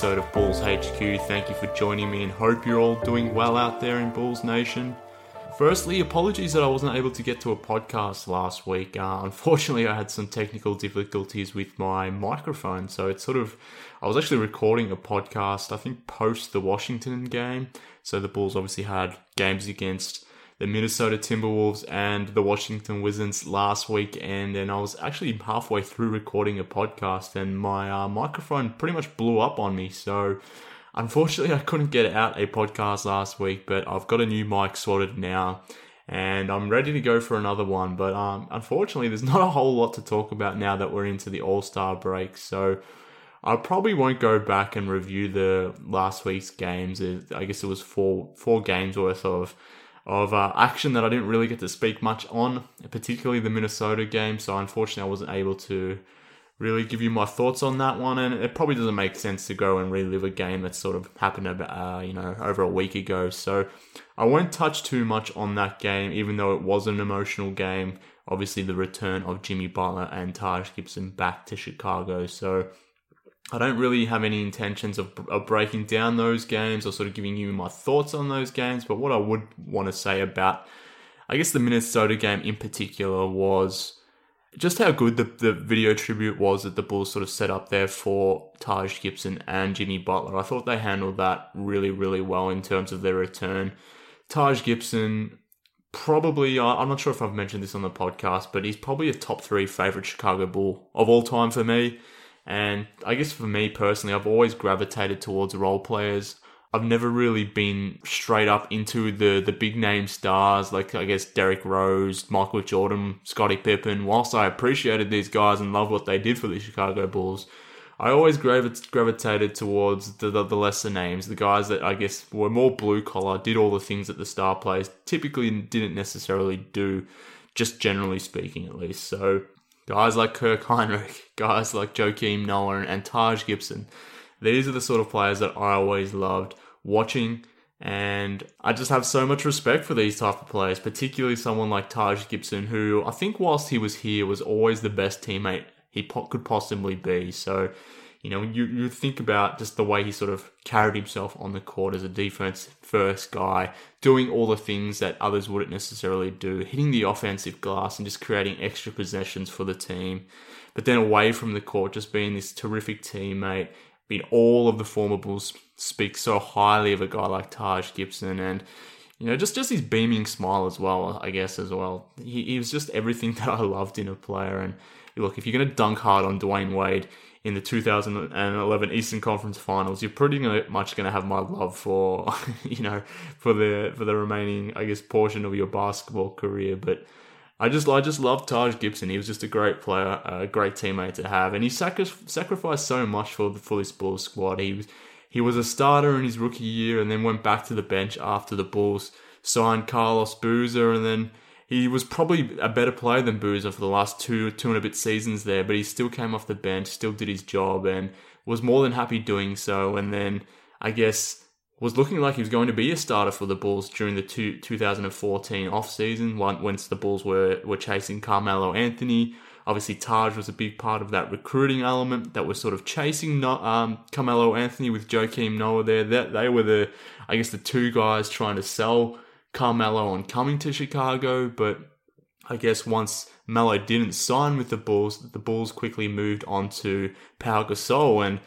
episode of Bulls HQ. Thank you for joining me and hope you're all doing well out there in Bulls Nation. Firstly, apologies that I wasn't able to get to a podcast last week. Uh, unfortunately, I had some technical difficulties with my microphone, so it's sort of. I was actually recording a podcast, I think, post the Washington game. So the Bulls obviously had games against the Minnesota Timberwolves and the Washington Wizards last weekend, and I was actually halfway through recording a podcast, and my uh, microphone pretty much blew up on me. So, unfortunately, I couldn't get out a podcast last week, but I've got a new mic sorted now, and I'm ready to go for another one. But um, unfortunately, there's not a whole lot to talk about now that we're into the All Star break. So. I probably won't go back and review the last week's games. I guess it was four four games worth of of uh, action that I didn't really get to speak much on, particularly the Minnesota game. So unfortunately, I wasn't able to really give you my thoughts on that one. And it probably doesn't make sense to go and relive a game that sort of happened about uh, you know over a week ago. So I won't touch too much on that game, even though it was an emotional game. Obviously, the return of Jimmy Butler and Taj Gibson back to Chicago. So I don't really have any intentions of, of, breaking down those games or sort of giving you my thoughts on those games. But what I would want to say about, I guess, the Minnesota game in particular was just how good the, the video tribute was that the Bulls sort of set up there for Taj Gibson and Jimmy Butler. I thought they handled that really, really well in terms of their return. Taj Gibson, probably, I'm not sure if I've mentioned this on the podcast, but he's probably a top three favorite Chicago Bull of all time for me. And I guess for me personally, I've always gravitated towards role players. I've never really been straight up into the the big name stars like I guess Derrick Rose, Michael Jordan, Scottie Pippen. Whilst I appreciated these guys and loved what they did for the Chicago Bulls, I always gravitated towards the, the, the lesser names, the guys that I guess were more blue collar, did all the things that the star players typically didn't necessarily do, just generally speaking at least. So Guys like Kirk Hinrich, guys like Joakim Noah and Taj Gibson. These are the sort of players that I always loved watching and I just have so much respect for these type of players, particularly someone like Taj Gibson, who I think whilst he was here was always the best teammate he po- could possibly be. So you know, you, you think about just the way he sort of carried himself on the court as a defense first guy, doing all the things that others wouldn't necessarily do, hitting the offensive glass and just creating extra possessions for the team. But then away from the court, just being this terrific teammate. I mean, all of the former Bulls speak so highly of a guy like Taj Gibson and you know, just just his beaming smile as well, I guess, as well. He, he was just everything that I loved in a player. And look, if you're going to dunk hard on Dwyane Wade, in the 2011 Eastern Conference Finals, you're pretty much going to have my love for, you know, for the for the remaining, I guess, portion of your basketball career. But I just I just love Taj Gibson. He was just a great player, a great teammate to have, and he sacrificed so much for for this Bulls squad. He was he was a starter in his rookie year, and then went back to the bench after the Bulls signed Carlos Boozer, and then he was probably a better player than Boozer for the last two two and a bit seasons there, but he still came off the bench, still did his job, and was more than happy doing so. And then I guess was looking like he was going to be a starter for the Bulls during the two, 2014 off season, once the Bulls were were chasing Carmelo Anthony. Obviously, Taj was a big part of that recruiting element that was sort of chasing um, Carmelo Anthony with Joakim Noah there. That they were the, I guess, the two guys trying to sell Carmelo on coming to Chicago, but I guess once Melo didn't sign with the Bulls, the Bulls quickly moved on to Pau Gasol, and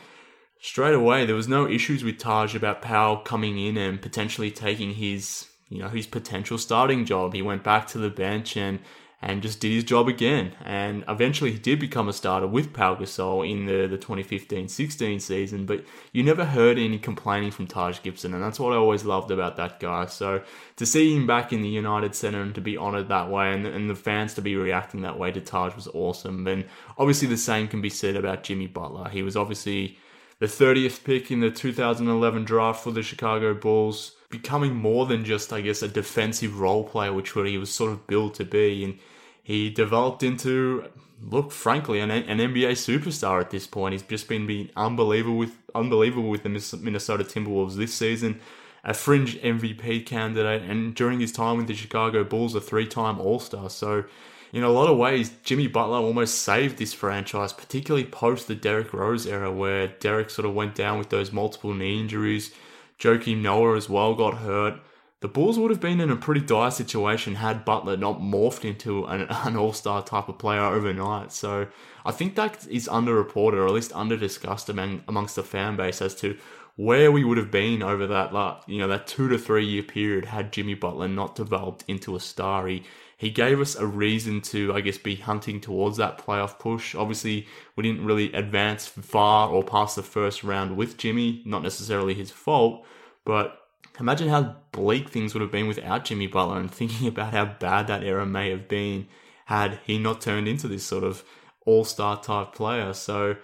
straight away there was no issues with Taj about Pau coming in and potentially taking his, you know, his potential starting job. He went back to the bench and and just did his job again. And eventually he did become a starter with Pau Gasol in the, the 2015-16 season, but you never heard any complaining from Taj Gibson, and that's what I always loved about that guy. So to see him back in the United Center and to be honored that way and, and the fans to be reacting that way to Taj was awesome. And obviously the same can be said about Jimmy Butler. He was obviously the 30th pick in the 2011 draft for the Chicago Bulls, becoming more than just, I guess, a defensive role player, which he was sort of built to be. And he developed into look frankly an, an NBA superstar at this point. He's just been being unbelievable with unbelievable with the Minnesota Timberwolves this season, a fringe MVP candidate, and during his time with the Chicago Bulls, a three time All Star. So, in a lot of ways, Jimmy Butler almost saved this franchise, particularly post the Derrick Rose era, where Derrick sort of went down with those multiple knee injuries. Joakim Noah as well got hurt. The Bulls would have been in a pretty dire situation had Butler not morphed into an, an all star type of player overnight. So I think that is underreported or at least under-discussed among, amongst the fan base as to where we would have been over that you know that two to three year period had Jimmy Butler not developed into a star. He he gave us a reason to I guess be hunting towards that playoff push. Obviously, we didn't really advance far or past the first round with Jimmy, not necessarily his fault, but imagine how bleak things would have been without Jimmy Butler and thinking about how bad that era may have been had he not turned into this sort of all-star type player. So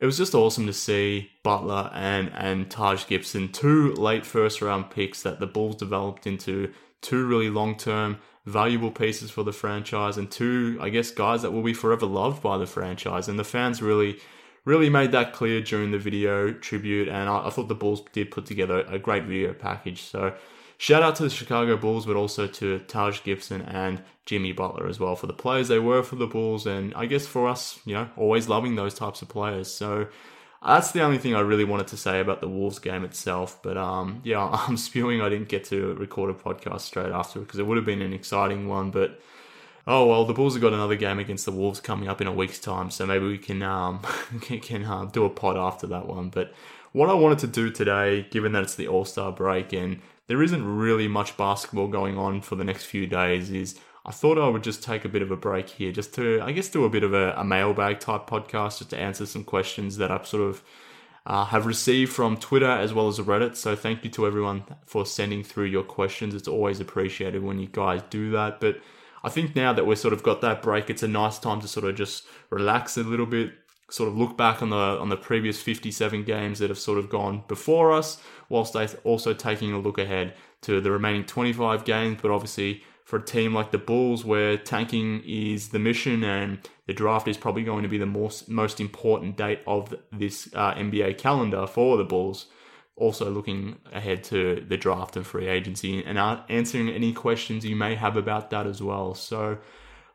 it was just awesome to see Butler and and Taj Gibson, two late first round picks that the Bulls developed into two really long term valuable pieces for the franchise and two, I guess, guys that will be forever loved by the franchise. And the fans really, really made that clear during the video tribute. And I, I thought the Bulls did put together a great video package. So shout out to the Chicago Bulls, but also to Taj Gibson and Jimmy Butler as well for the players they were for the Bulls, and I guess for us, you know, always loving those types of players. So that's the only thing I really wanted to say about the Wolves game itself. But um, yeah, I'm spewing. I didn't get to record a podcast straight after because it would have been an exciting one. But oh well, the Bulls have got another game against the Wolves coming up in a week's time, so maybe we can um, can, uh, do a pod after that one. But what I wanted to do today, given that it's the All Star break and there isn't really much basketball going on for the next few days, is I thought I would just take a bit of a break here, just to, I guess, do a bit of a, a mailbag type podcast, just to answer some questions that I've sort of uh, have received from Twitter as well as Reddit. So thank you to everyone for sending through your questions. It's always appreciated when you guys do that. But I think now that we've sort of got that break, it's a nice time to sort of just relax a little bit, sort of look back on the on the previous 57 games that have sort of gone before us, whilst also taking a look ahead to the remaining 25 games. But obviously, for a team like the Bulls, where tanking is the mission and the draft is probably going to be the most most important date of this uh, NBA calendar for the Bulls. Also, looking ahead to the draft and free agency and answering any questions you may have about that as well. So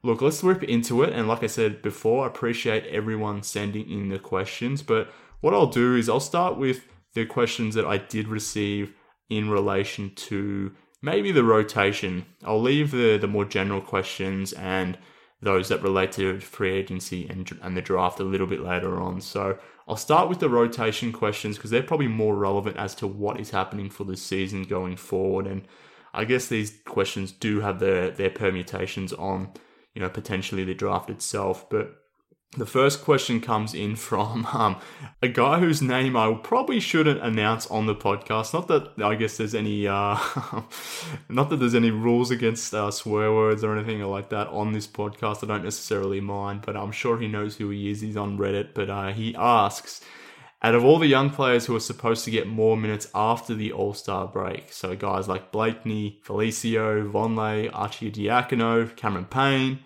Look, let's rip into it. And like I said before, I appreciate everyone sending in the questions. But what I'll do is I'll start with the questions that I did receive in relation to maybe the rotation. I'll leave the, the more general questions and those that relate to free agency and, and the draft a little bit later on. So I'll start with the rotation questions because they're probably more relevant as to what is happening for this season going forward. And I guess these questions do have their, their permutations on you know, potentially the draft itself. But the first question comes in from um, a guy whose name I probably shouldn't announce on the podcast. Not that I guess there's any, uh, not that there's any rules against uh, swear words or anything like that on this podcast. I don't necessarily mind, but I'm sure he knows who he is. He's on Reddit, but uh, he asks, out of all the young players who are supposed to get more minutes after the All Star break, so guys like Blakeney, Felicio, Vonleh, Arcidiacono, Cameron Payne,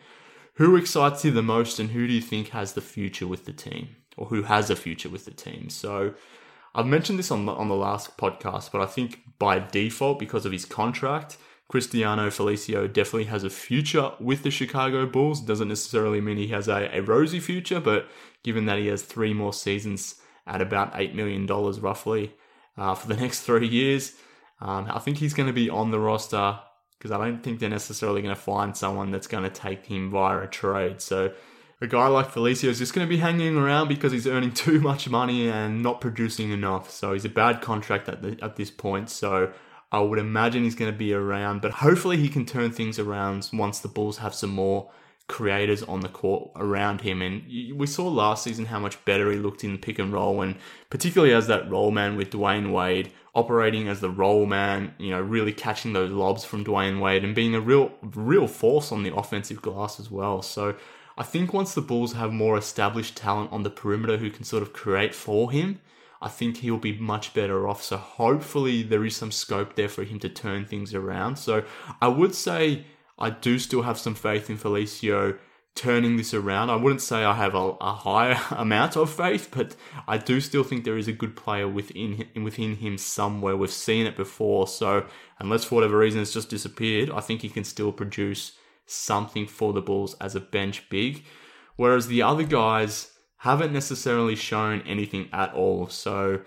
who excites you the most and who do you think has the future with the team or who has a future with the team? So I've mentioned this on the, on the last podcast, but I think by default, because of his contract, Cristiano Felicio definitely has a future with the Chicago Bulls. Doesn't necessarily mean he has a, a rosy future, but given that he has three more seasons at about $8 million roughly uh, for the next three years. Um, I think he's going to be on the roster because I don't think they're necessarily going to find someone that's going to take him via a trade. So a guy like Felicio is just going to be hanging around because he's earning too much money and not producing enough. So he's a bad contract at, the, at this point. So I would imagine he's going to be around, but hopefully he can turn things around once the Bulls have some more creators on the court around him. And we saw last season how much better he looked in pick and roll, and particularly as that roll man with Dwyane Wade, operating as the roll man, you know, really catching those lobs from Dwyane Wade and being a real, real force on the offensive glass as well. So I think once the Bulls have more established talent on the perimeter who can sort of create for him, I think he'll be much better off. So hopefully there is some scope there for him to turn things around. So I would say I do still have some faith in Felicio turning this around. I wouldn't say I have a, a higher amount of faith, but I do still think there is a good player within within him somewhere. We've seen it before, so unless for whatever reason it's just disappeared, I think he can still produce something for the Bulls as a bench big. Whereas the other guys haven't necessarily shown anything at all. So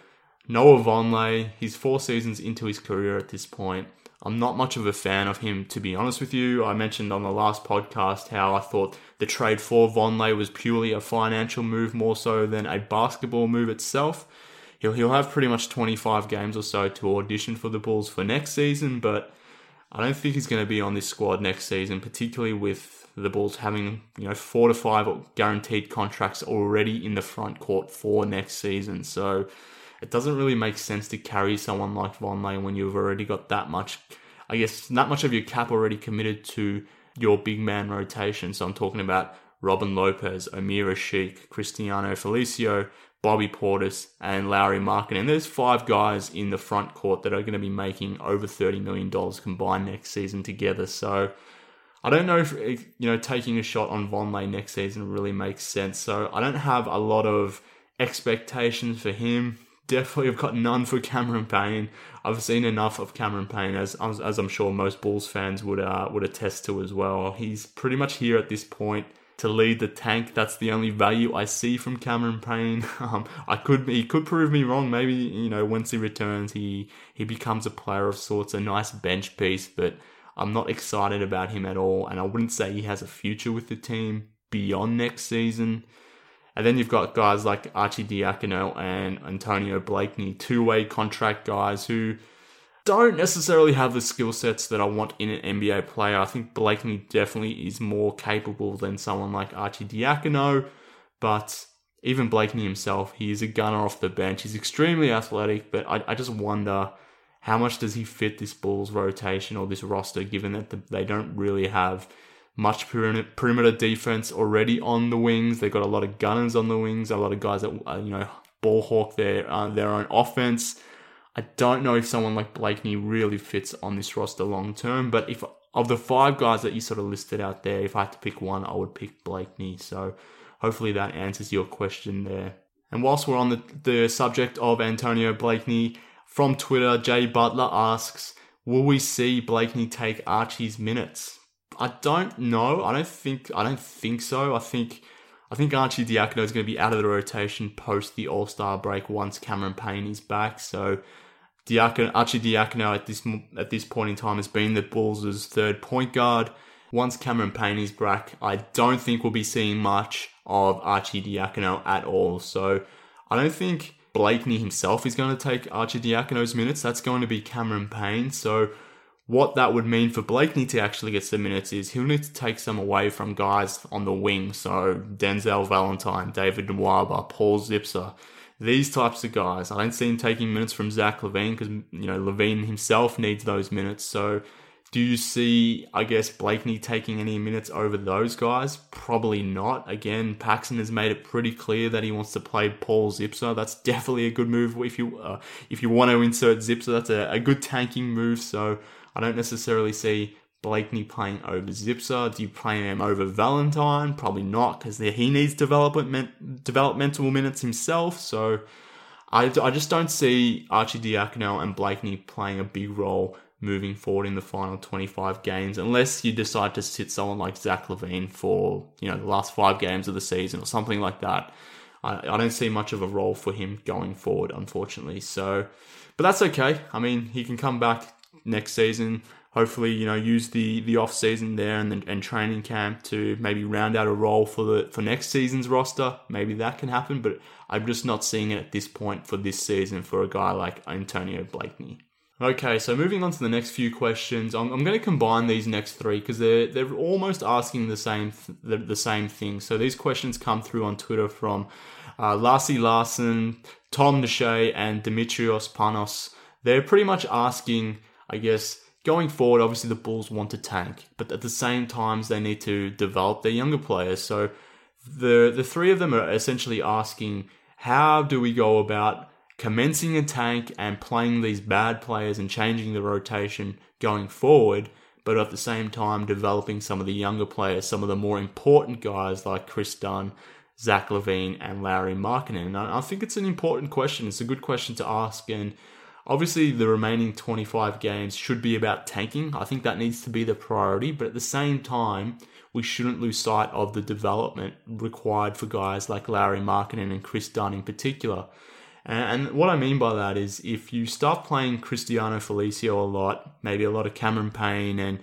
Noah Vonleh, he's four seasons into his career at this point. I'm not much of a fan of him, to be honest with you. I mentioned on the last podcast how I thought the trade for Vonleh was purely a financial move more so than a basketball move itself. He'll, he'll have pretty much 25 games or so to audition for the Bulls for next season, but I don't think he's going to be on this squad next season, particularly with the Bulls having you know four to five guaranteed contracts already in the front court for next season. So it doesn't really make sense to carry someone like Vonleh when you've already got that much, I guess, that much of your cap already committed to your big man rotation. So I'm talking about Robin Lopez, Omer Asik, Cristiano Felicio, Bobby Portis, and Lauri Markkanen. And there's five guys in the front court that are going to be making over $30 million combined next season together. So I don't know if, you know, taking a shot on Vonleh next season really makes sense. So I don't have a lot of expectations for him definitely have got none for Cameron Payne. I've seen enough of Cameron Payne, as as I'm sure most Bulls fans would uh, would attest to as well. He's pretty much here at this point to lead the tank. That's the only value I see from Cameron Payne. Um, I could he could prove me wrong. Maybe you know once he returns, he he becomes a player of sorts, a nice bench piece. But I'm not excited about him at all, and I wouldn't say he has a future with the team beyond next season. And then you've got guys like Arcidiacono and Antonio Blakeney, two way contract guys who don't necessarily have the skill sets that I want in an NBA player. I think Blakeney definitely is more capable than someone like Arcidiacono, but even Blakeney himself, he is a gunner off the bench. He's extremely athletic, but I, I just wonder how much does he fit this Bulls rotation or this roster, given that the, they don't really have much perimeter defense already on the wings. They've got a lot of gunners on the wings, a lot of guys that uh, you know ball hawk their uh, their own offense. I don't know if someone like Blakeney really fits on this roster long term, but if of the five guys that you sort of listed out there, if I had to pick one, I would pick Blakeney. So hopefully that answers your question there. And whilst we're on the, the subject of Antonio Blakeney, from Twitter, Jay Butler asks, Will we see Blakeney take Archie's minutes? I don't know. I don't think. I don't think so. I think. I think Arcidiacono is going to be out of the rotation post the All Star break once Cameron Payne is back. So, Diacono, Arcidiacono at this at this point in time has been the Bulls' third point guard. Once Cameron Payne is back, I don't think we'll be seeing much of Arcidiacono at all. So, I don't think Blakeney himself is going to take Arcidiacono's minutes. That's going to be Cameron Payne. So what that would mean for Blakeney to actually get some minutes is he'll need to take some away from guys on the wing. So Denzel Valentine, David Nwaba, Paul Zipser, these types of guys. I don't see him taking minutes from Zach LaVine because you know LaVine himself needs those minutes. So do you see, I guess, Blakeney taking any minutes over those guys? Probably not. Again, Paxson has made it pretty clear that he wants to play Paul Zipser. That's definitely a good move if you uh, if you want to insert Zipser. That's a, a good tanking move. So I don't necessarily see Blakeney playing over Zipser. Do you play him over Valentine? Probably not, because he needs development developmental minutes himself. So I, I just don't see Archie Arcidiacono and Blakeney playing a big role moving forward in the final 25 games, unless you decide to sit someone like Zach LaVine for you know the last five games of the season or something like that. I, I don't see much of a role for him going forward, unfortunately. So, but that's okay. I mean, he can come back next season. Hopefully, you know, use the the off season there and and training camp to maybe round out a role for the for next season's roster. Maybe that can happen, but I'm just not seeing it at this point for this season for a guy like Antonio Blakeney. Okay, so moving on to the next few questions, I'm, I'm going to combine these next three because they're they're almost asking the same th- the, the, same thing. So these questions come through on Twitter from uh, Larson, Tom Nashe, and Dimitrios Panos. They're pretty much asking I guess going forward, obviously the Bulls want to tank, but at the same times they need to develop their younger players. So the the three of them are essentially asking, how do we go about commencing a tank and playing these bad players and changing the rotation going forward, but at the same time developing some of the younger players, some of the more important guys like Chris Dunn, Zach LaVine, and Lauri Markkanen? And I think it's an important question. It's a good question to ask, and obviously the remaining 25 games should be about tanking. I think that needs to be the priority, but at the same time, we shouldn't lose sight of the development required for guys like Lauri Markkanen and Chris Dunn in particular. And what I mean by that is if you start playing Cristiano Felicio a lot, maybe a lot of Cameron Payne, and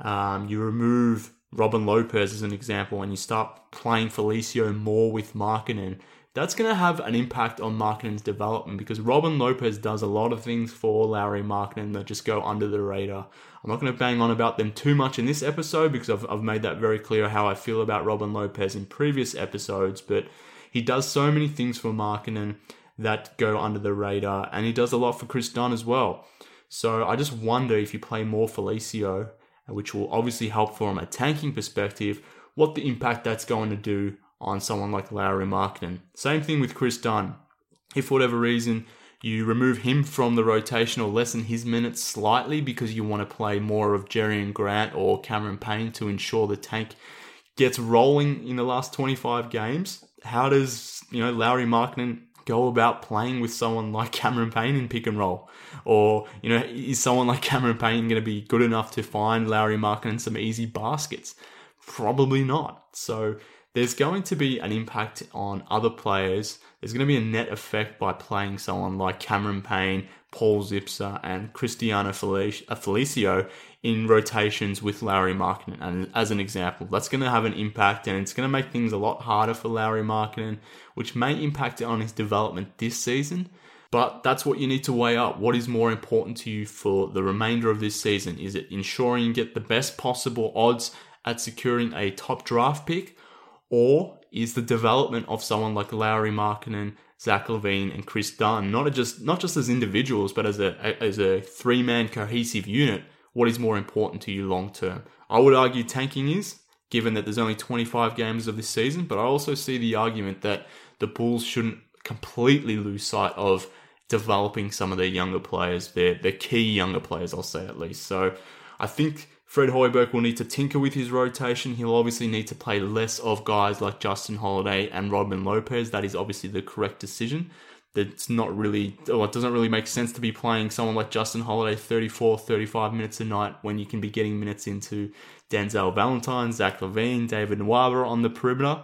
um, you remove Robin Lopez as an example, and you start playing Felicio more with Markkanen, that's going to have an impact on Markkanen's development because Robin Lopez does a lot of things for Lauri Markkanen that just go under the radar. I'm not going to bang on about them too much in this episode because I've, I've made that very clear how I feel about Robin Lopez in previous episodes, but he does so many things for Markkanen that go under the radar, and he does a lot for Chris Dunn as well. So I just wonder if you play more Felicio, which will obviously help from a tanking perspective, what the impact that's going to do on someone like Lauri Markkanen. Same thing with Chris Dunn. If for whatever reason you remove him from the rotation or lessen his minutes slightly because you want to play more of Jerian Grant or Cameron Payne to ensure the tank gets rolling in the last 25 games, how does, you know, Lauri Markkanen go about playing with someone like Cameron Payne in pick and roll? Or, you know, is someone like Cameron Payne going to be good enough to find Lauri Markkanen some easy baskets? Probably not. So there's going to be an impact on other players. There's going to be a net effect by playing someone like Cameron Payne, Paul Zipser, and Cristiano Felicio in rotations with Lauri Markkanen. And as an example, that's going to have an impact and it's going to make things a lot harder for Lauri Markkanen, which may impact on his development this season. But that's what you need to weigh up. What is more important to you for the remainder of this season? Is it ensuring you get the best possible odds at securing a top draft pick? Or is the development of someone like Lauri Markkanen, Zach LaVine, and Chris Dunn, not just not just as individuals, but as a as a three man cohesive unit, what is more important to you long term? I would argue tanking is, given that there's only 25 games of this season, but I also see the argument that the Bulls shouldn't completely lose sight of developing some of their younger players, their their key younger players, I'll say at least. So I think Fred Hoiberg will need to tinker with his rotation. He'll obviously need to play less of guys like Justin Holiday and Robin Lopez. That is obviously the correct decision. That's not really, or it doesn't really make sense to be playing someone like Justin Holiday 34, 35 minutes a night when you can be getting minutes into Denzel Valentine, Zach LaVine, David Nwaba on the perimeter.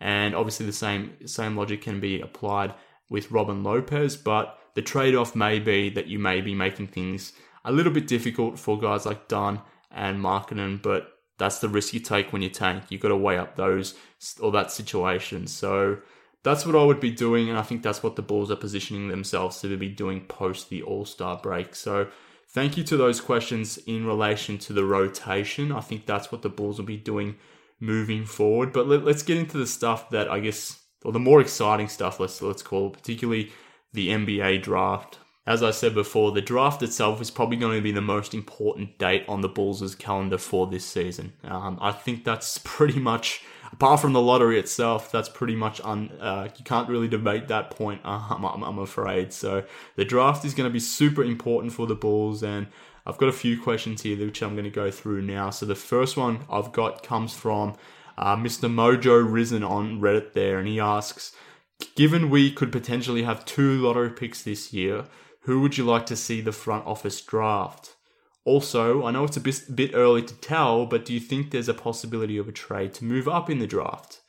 And obviously the same same logic can be applied with Robin Lopez, but the trade-off may be that you may be making things a little bit difficult for guys like Dunn and Markkanen, but that's the risk you take when you tank. You've got to weigh up those or that situation. So that's what I would be doing, and I think that's what the Bulls are positioning themselves to be doing post the All Star break. So thank you to those questions in relation to the rotation. I think that's what the Bulls will be doing moving forward. But let, us get into the stuff that I guess, or the more exciting stuff. Let's let's call it, particularly the NBA draft. As I said before, the draft itself is probably going to be the most important date on the Bulls' calendar for this season. Um, I think that's pretty much, apart from the lottery itself, that's pretty much un. Uh, you can't really debate that point. I'm, I'm, I'm afraid. So the draft is going to be super important for the Bulls, and I've got a few questions here which I'm going to go through now. So the first one I've got comes from uh, Mr. Mojo Risen on Reddit there, and he asks, given we could potentially have two lottery picks this year who would you like to see the front office draft? Also, I know it's a bit, early to tell, but do you think there's a possibility of a trade to move up in the draft?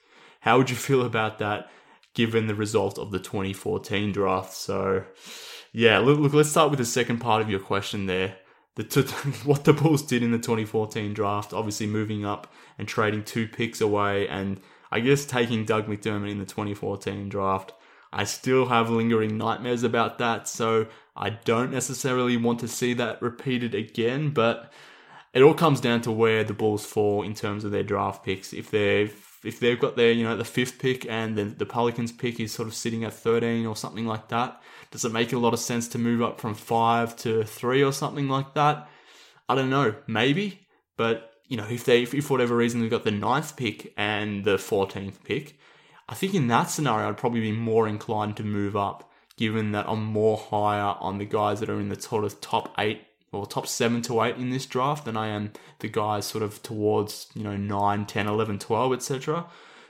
How would you feel about that given the result of the 2014 draft? So, yeah, look, look let's start with the second part of your question there. The t- what the Bulls did in the 2014 draft, obviously moving up and trading two picks away, and I guess taking Doug McDermott in the 2014 draft. I still have lingering nightmares about that, so I don't necessarily want to see that repeated again, but it all comes down to where the Bulls fall in terms of their draft picks. If they've if they've got their you know the fifth pick and then the Pelicans pick is sort of sitting at thirteen or something like that, does it make a lot of sense to move up from five to three or something like that? I don't know, maybe, but you know if they if, if for whatever reason they've got the ninth pick and the fourteenth pick, I think in that scenario, I'd probably be more inclined to move up, given that I'm more higher on the guys that are in the sort of top eight or top seven to eight in this draft than I am the guys sort of towards, you know, 9, 10, 11, 12, etc.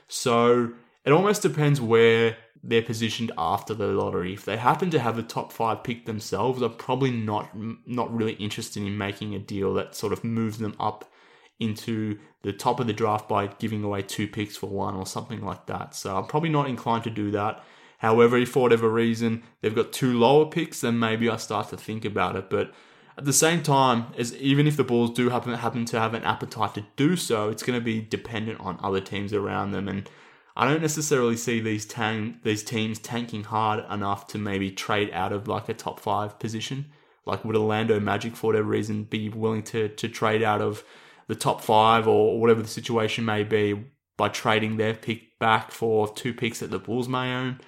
So it almost depends where they're positioned after the lottery. If they happen to have a top five pick themselves, I'm probably not not really interested in making a deal that sort of moves them up into the top of the draft by giving away two picks for one or something like that. So I'm probably not inclined to do that. However, if for whatever reason they've got two lower picks, then maybe I start to think about it. But at the same time, as even if the Bulls do happen happen to have an appetite to do so, it's going to be dependent on other teams around them. And I don't necessarily see these tang these teams tanking hard enough to maybe trade out of like a top five position. Like would Orlando Magic for whatever reason be willing to to trade out of the top five or whatever the situation may be by trading their pick back for two picks that the Bulls may own?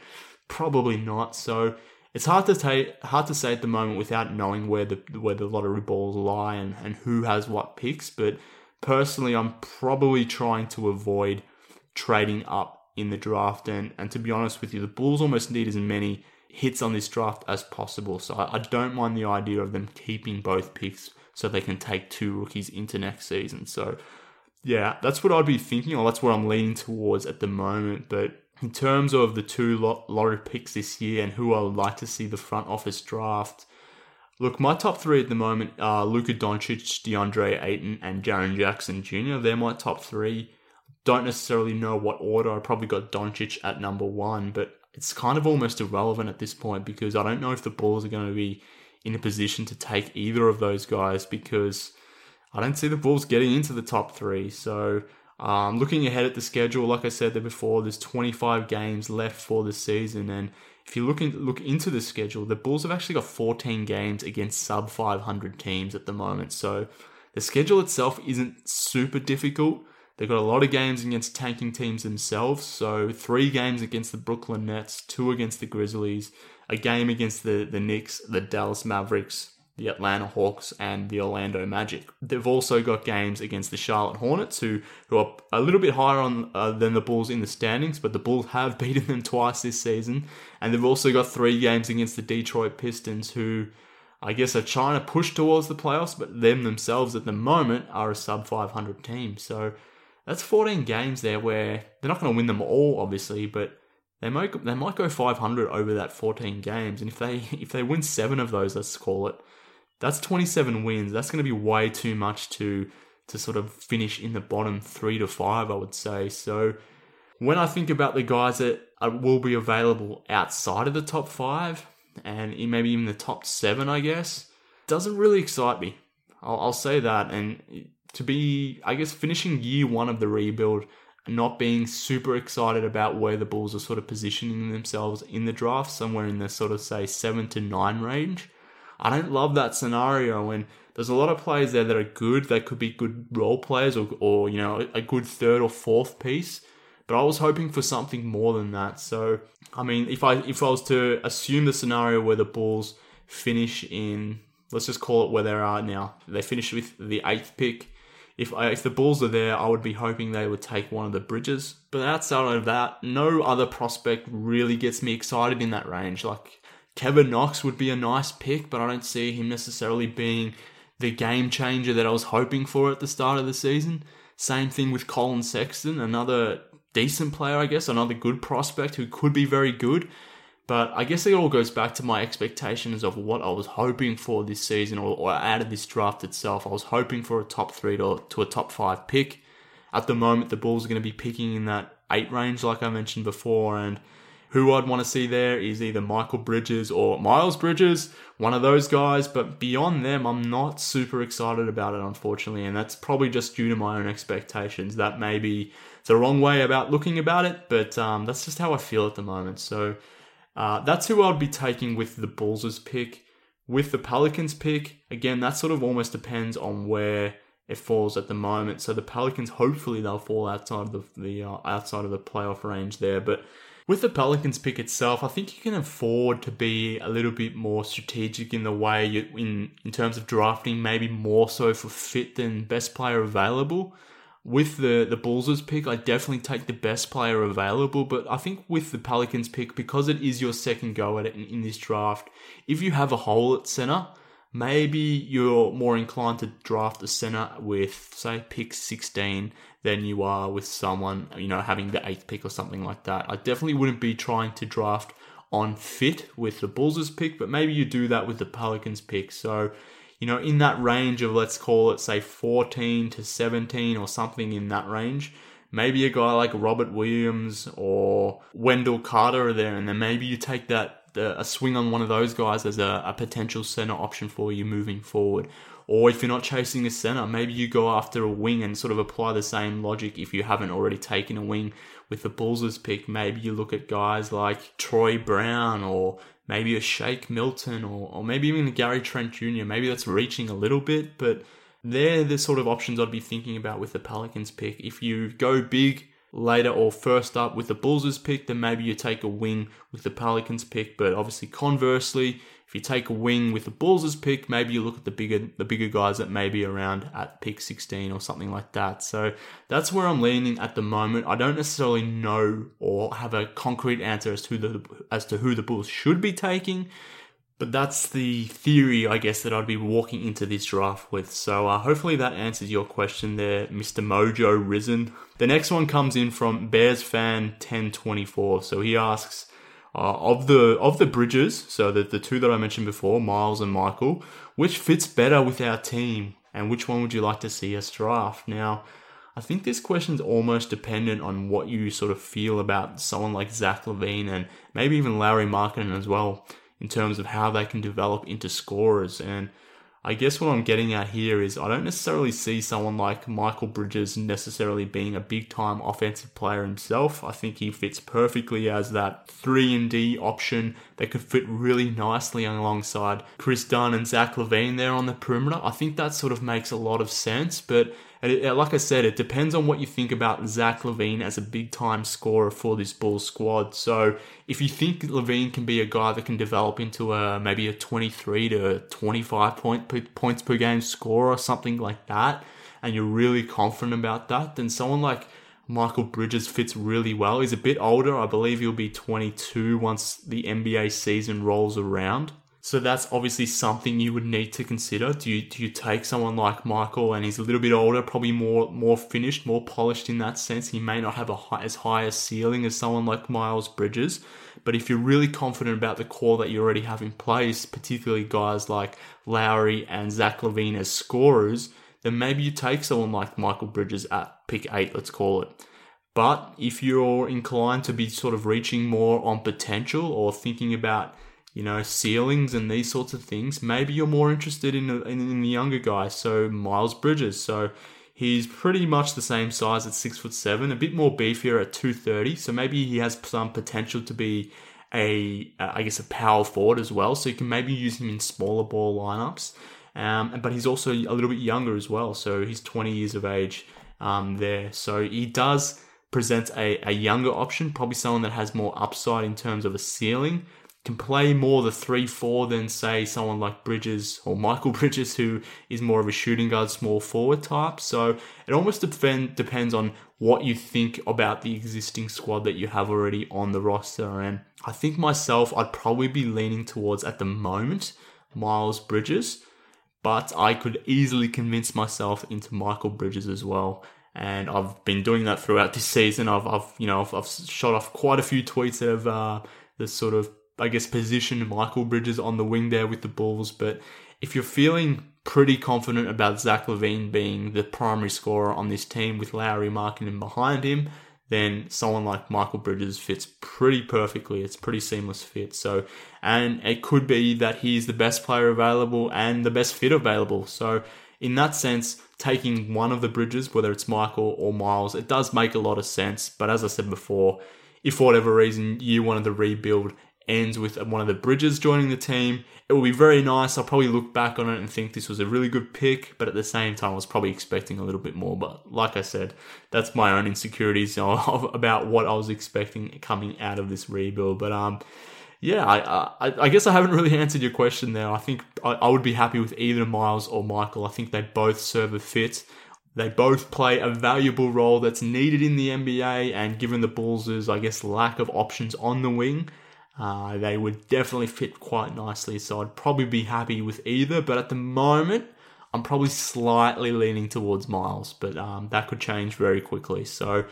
Probably not. So it's hard to say hard to say at the moment without knowing where the where the lottery balls lie and, and who has what picks. But personally, I'm probably trying to avoid trading up in the draft. And and to be honest with you, the Bulls almost need as many hits on this draft as possible. So I, I don't mind the idea of them keeping both picks so they can take two rookies into next season. So yeah, that's what I'd be thinking, or that's what I'm leaning towards at the moment. But in terms of the two lottery picks this year and who I would like to see the front office draft, look, my top three at the moment are Luka Doncic, DeAndre Ayton, and Jaren Jackson Jr. They're my top three. Don't necessarily know what order. I probably got Doncic at number one, but it's kind of almost irrelevant at this point because I don't know if the Bulls are going to be in a position to take either of those guys because I don't see the Bulls getting into the top three. So, um, looking ahead at the schedule, like I said there before, there's 25 games left for the season, and if you look in, look into the schedule, the Bulls have actually got 14 games against sub 500 teams at the moment. So, the schedule itself isn't super difficult. They've got a lot of games against tanking teams themselves. So, three games against the Brooklyn Nets, two against the Grizzlies, a game against the, the Knicks, the Dallas Mavericks, the Atlanta Hawks, and the Orlando Magic. They've also got games against the Charlotte Hornets, who, who are a little bit higher on uh, than the Bulls in the standings, but the Bulls have beaten them twice this season. And they've also got three games against the Detroit Pistons, who I guess are trying to push towards the playoffs, but them themselves at the moment are a sub 500 team. So that's 14 games there where they're not going to win them all, obviously, but they might they might go 500 over that 14 games, and if they if they win seven of those, let's call it, that's 27 wins. That's going to be way too much to to sort of finish in the bottom three to five, I would say. So when I think about the guys that will be available outside of the top five and maybe even the top seven, I guess, doesn't really excite me. I'll, I'll say that. And to be, I guess, finishing year one of the rebuild and not being super excited about where the Bulls are sort of positioning themselves in the draft, somewhere in the sort of say seven to nine range. I don't love that scenario when there's a lot of players there that are good. They could be good role players or, or you know, a good third or fourth piece. But I was hoping for something more than that. So, I mean, if I if I was to assume the scenario where the Bulls finish in, let's just call it where they are now, they finish with the eighth pick if I, if the Bulls are there, I would be hoping they would take one of the bridges. But outside of that, no other prospect really gets me excited in that range. Like Kevin Knox would be a nice pick, but I don't see him necessarily being the game changer that I was hoping for at the start of the season. Same thing with Collin Sexton, another decent player, I guess, another good prospect who could be very good. But I guess it all goes back to my expectations of what I was hoping for this season or, or out of this draft itself. I was hoping for a top three to, to a top five pick. At the moment, the Bulls are going to be picking in that eight range, like I mentioned before. And who I'd want to see there is either Mikal Bridges or Miles Bridges, one of those guys. But beyond them, I'm not super excited about it, unfortunately. And that's probably just due to my own expectations. That may be the wrong way about looking about it, but um, that's just how I feel at the moment. So uh, that's who I'd be taking with the Bulls' pick. With the Pelicans pick, again, that sort of almost depends on where it falls at the moment. So the Pelicans, hopefully, they'll fall outside of the, the uh, outside of the playoff range there. But with the Pelicans pick itself, I think you can afford to be a little bit more strategic in the way you in in terms of drafting, maybe more so for fit than best player available with the the Bulls' pick, I definitely take the best player available. But I think with the Pelicans pick, because it is your second go at it in, in this draft, if you have a hole at center, maybe you're more inclined to draft a center with, say, pick 16 than you are with someone, you know, having the eighth pick or something like that. I definitely wouldn't be trying to draft on fit with the Bulls' pick, but maybe you do that with the Pelicans' pick. So, you know, in that range of, let's call it, say, 14 to 17 or something in that range, maybe a guy like Robert Williams or Wendell Carter are there, and then maybe you take that the, a swing on one of those guys as a, a potential center option for you moving forward. Or if you're not chasing a center, maybe you go after a wing and sort of apply the same logic if you haven't already taken a wing with the Bulls' pick. Maybe you look at guys like Troy Brown or maybe a Shake Milton or, or maybe even Gary Trent Jr. Maybe that's reaching a little bit, but they're the sort of options I'd be thinking about with the Pelicans pick. If you go big, later or first up with the Bulls' pick, then maybe you take a wing with the Pelicans pick. But obviously, conversely, if you take a wing with the Bulls' pick, maybe you look at the bigger the bigger guys that may be around at pick 16 or something like that. So that's where I'm leaning at the moment. I don't necessarily know or have a concrete answer as to the as to who the Bulls should be taking. But that's the theory, I guess, that I'd be walking into this draft with. So uh, hopefully that answers your question there, Mr. Mojo Risen. The next one comes in from Bears fan 1024. So he asks, uh, of the of the bridges, so the, the two that I mentioned before, Miles and Mikal, which fits better with our team, and which one would you like to see us draft? Now, I think this question's almost dependent on what you sort of feel about someone like Zach LaVine and maybe even Lauri Markkanen as well in terms of how they can develop into scorers. And I guess what I'm getting at here is I don't necessarily see someone like Mikal Bridges necessarily being a big time offensive player himself. I think he fits perfectly as that 3 and D option that could fit really nicely alongside Chris Dunn and Zach LaVine there on the perimeter. I think that sort of makes a lot of sense, but it, uh, like I said, it depends on what you think about Zach LaVine as a big time scorer for this Bulls squad. So if you think LaVine can be a guy that can develop into a maybe a 23 to 25 point points per game scorer or something like that, and you're really confident about that, then someone like Mikal Bridges fits really well. He's a bit older. I believe he'll be 22 once the NBA season rolls around. So that's obviously something you would need to consider. Do you do you take someone like Mikal and he's a little bit older, probably more more finished, more polished in that sense. He may not have a high, as high a ceiling as someone like Miles Bridges, but if you're really confident about the core that you already have in place, particularly guys like Lauri and Zach LaVine as scorers, then maybe you take someone like Mikal Bridges at pick eight, let's call it. But if you're inclined to be sort of reaching more on potential or thinking about you know, ceilings and these sorts of things, maybe you're more interested in, in, in the younger guy. So Miles Bridges. So he's pretty much the same size at six foot seven, a bit more beefier at two thirty. So maybe he has some potential to be a, uh, I guess, a power forward as well. So you can maybe use him in smaller ball lineups. Um, but he's also a little bit younger as well. So he's 20 years of age um, there. So he does present a, a younger option, probably someone that has more upside in terms of a ceiling, can play more the 3 4 than, say, someone like Bridges or Mikal Bridges, who is more of a shooting guard, small forward type. So it almost depend, depends on what you think about the existing squad that you have already on the roster. And I think myself, I'd probably be leaning towards at the moment Miles Bridges, but I could easily convince myself into Mikal Bridges as well. And I've been doing that throughout this season. I've, I've you know, I've, I've shot off quite a few tweets that have uh, the sort of I guess, position Mikal Bridges on the wing there with the Bulls. But if you're feeling pretty confident about Zach LaVine being the primary scorer on this team with Lauri Markkanen behind him, then someone like Mikal Bridges fits pretty perfectly. It's pretty seamless fit. So, and it could be that he's the best player available and the best fit available. So, in that sense, taking one of the bridges, whether it's Mikal or Miles, it does make a lot of sense. But as I said before, if for whatever reason you wanted to rebuild ends with one of the Bridges joining the team. It will be very nice. I'll probably look back on it and think this was a really good pick, but at the same time, I was probably expecting a little bit more. But like I said, that's my own insecurities about what I was expecting coming out of this rebuild. But um, yeah, I, I, I guess I haven't really answered your question there. I think I, I would be happy with either Miles or Mikal. I think they both serve a fit. They both play a valuable role that's needed in the NBA, and given the Bulls' I guess, lack of options on the wing, Uh, they would definitely fit quite nicely, so I'd probably be happy with either. But at the moment, I'm probably slightly leaning towards Miles, but um, that could change very quickly. So,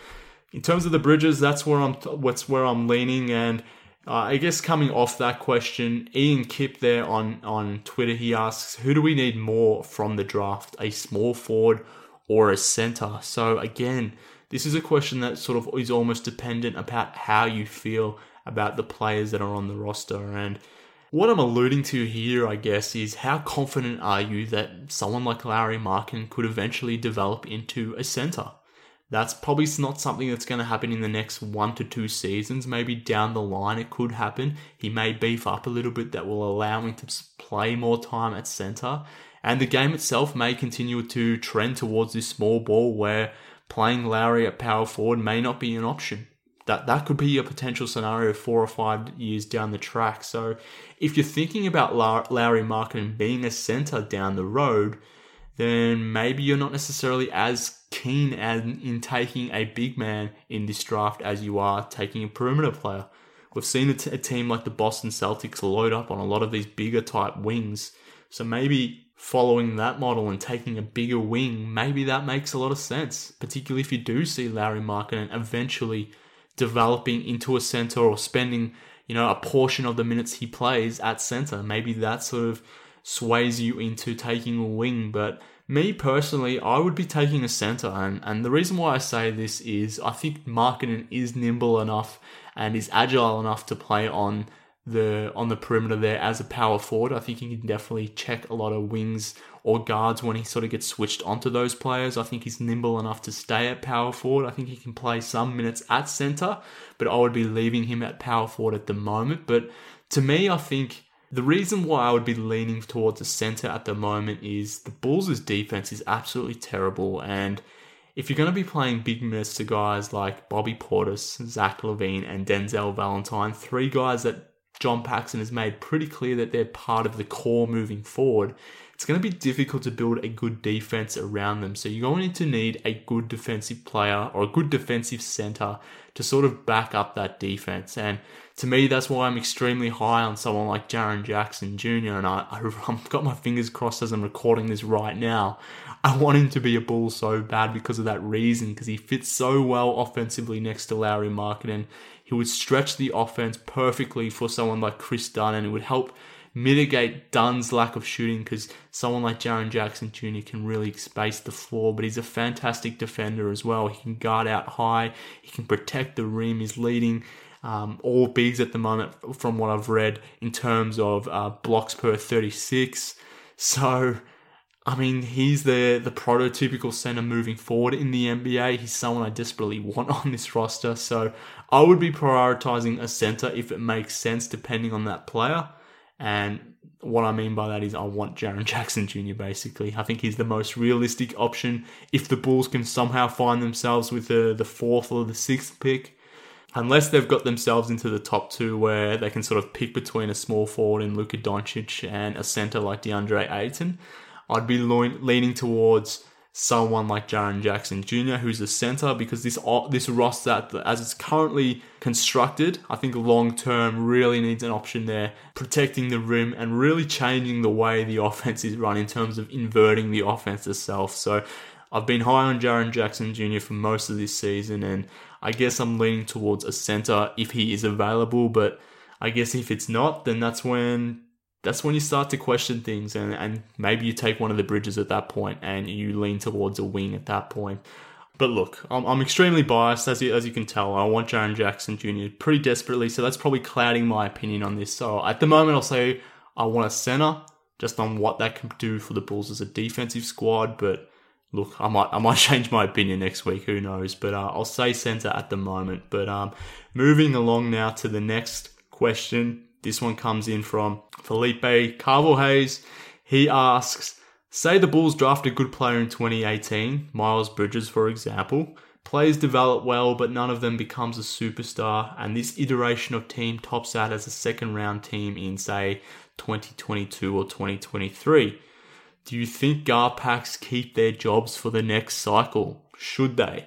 in terms of the bridges, that's where I'm. What's where I'm leaning, and uh, I guess coming off that question, Ian Kip there on on Twitter, he asks, "Who do we need more from the draft? A small forward or a center?" So again, this is a question that sort of is almost dependent about how you feel about the players that are on the roster. And what I'm alluding to here, I guess, is how confident are you that someone like Lauri Markkanen could eventually develop into a center? That's probably not something that's going to happen in the next one to two seasons. Maybe down the line it could happen. He may beef up a little bit that will allow him to play more time at center. And the game itself may continue to trend towards this small ball where playing Lauri at power forward may not be an option that that could be a potential scenario four or five years down the track. So if you're thinking about Lauri Markkanen being a center down the road, then maybe you're not necessarily as keen as in taking a big man in this draft as you are taking a perimeter player. We've seen a, t- a team like the Boston Celtics load up on a lot of these bigger type wings. So maybe following that model and taking a bigger wing, maybe that makes a lot of sense, particularly if you do see Lauri Markkanen eventually developing into a center or spending, you know, a portion of the minutes he plays at center. Maybe that sort of sways you into taking a wing. But me personally, I would be taking a center. And, and the reason why I say this is I think Markkanen is nimble enough and is agile enough to play on the on the perimeter there as a power forward. I think he can definitely check a lot of wings or guards when he sort of gets switched onto those players. I think he's nimble enough to stay at power forward. I think he can play some minutes at center, but I would be leaving him at power forward at the moment. But to me, I think the reason why I would be leaning towards a center at the moment is the Bulls' defense is absolutely terrible and if you're going to be playing big minutes to guys like Bobby Portis, Zach LaVine, and Denzel Valentine, three guys that John Paxson has made pretty clear that they're part of the core moving forward, it's going to be difficult to build a good defense around them. So you're going to need a good defensive player or a good defensive center to sort of back up that defense. And to me, that's why I'm extremely high on someone like Jaren Jackson Jr. And I, I've got my fingers crossed as I'm recording this right now. I want him to be a bull so bad because of that reason, because he fits so well offensively next to Lauri and He would stretch the offense perfectly for someone like Kris Dunn, and it would help mitigate Dunn's lack of shooting because someone like Jaren Jackson Jr. can really space the floor, but he's a fantastic defender as well. He can guard out high, he can protect the rim, he's leading. Um, all bigs at the moment, from what I've read, in terms of uh, blocks per 36. So, I mean, he's the the prototypical center moving forward in the NBA. He's someone I desperately want on this roster. So, I would be prioritizing a center if it makes sense, depending on that player. And what I mean by that is I want Jaren Jackson Jr. basically. I think he's the most realistic option if the Bulls can somehow find themselves with the, the fourth or the sixth pick. Unless they've got themselves into the top two where they can sort of pick between a small forward in Luka Doncic and a center like DeAndre Ayton, I'd be leaning towards someone like Jaren Jackson Jr., who's a center, because this this roster, as it's currently constructed, I think long term really needs an option there, protecting the rim and really changing the way the offense is run in terms of inverting the offense itself. So I've been high on Jaren Jackson Jr. for most of this season, and I guess I'm leaning towards a center if he is available, but I guess if it's not, then that's when that's when you start to question things and, and maybe you take one of the bridges at that point and you lean towards a wing at that point. But look, I'm, I'm extremely biased, as you, as you can tell. I want Jaren Jackson Jr. pretty desperately, so that's probably clouding my opinion on this. So at the moment, I'll say I want a center, just on what that can do for the Bulls as a defensive squad. But look, I might I might change my opinion next week. Who knows? But uh, I'll say center at the moment. But um, moving along now to the next question. This one comes in from Felipe Carvel Hayes. He asks, say the Bulls draft a good player in 2018, Miles Bridges, for example. Players develop well, but none of them becomes a superstar, and this iteration of team tops out as a second round team in, say, 2022 or 2023. Do you think Garpax keep their jobs for the next cycle? Should they?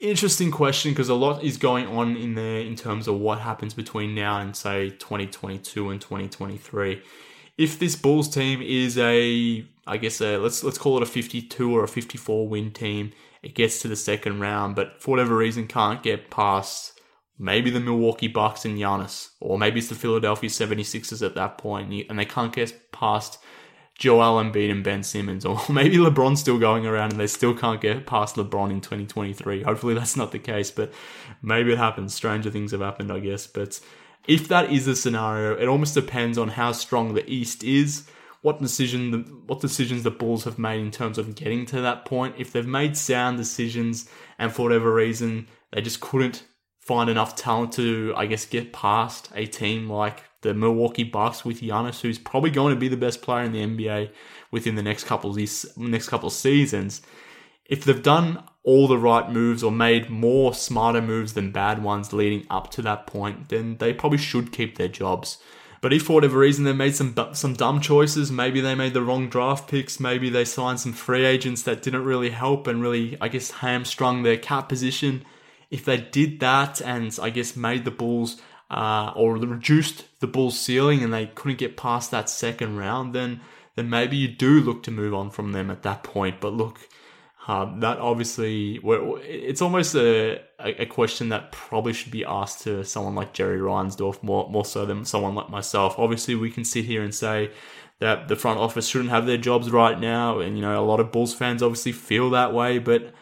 Interesting question because a lot is going on in there in terms of what happens between now and say 2022 and 2023. If this Bulls team is a, I guess a, let's let's call it a 52 or a 54 win team, it gets to the second round, but for whatever reason can't get past maybe the Milwaukee Bucks and Giannis, or maybe it's the Philadelphia 76ers at that point, and they can't get past Joel Embiid and Ben Simmons, or maybe LeBron's still going around and they still can't get past LeBron in 2023. Hopefully that's not the case, but maybe it happens. Stranger things have happened, I guess. But if that is the scenario, it almost depends on how strong the East is, what decision, what decisions the Bulls have made in terms of getting to that point. If they've made sound decisions and for whatever reason they just couldn't find enough talent to, I guess, get past a team like the Milwaukee Bucks with Giannis, who's probably going to be the best player in the NBA within the next couple of next couple of seasons. If they've done all the right moves or made more smarter moves than bad ones leading up to that point, then they probably should keep their jobs. But if for whatever reason they made some some dumb choices, maybe they made the wrong draft picks, maybe they signed some free agents that didn't really help and really, I guess, hamstrung their cap position if they did that and I guess made the Bulls uh, or reduced the Bulls' ceiling and they couldn't get past that second round, then then maybe you do look to move on from them at that point. But look, uh, that obviously it's almost a, a question that probably should be asked to someone like Jerry Reinsdorf more more so than someone like myself. Obviously, we can sit here and say that the front office shouldn't have their jobs right now, and you know a lot of Bulls fans obviously feel that way, but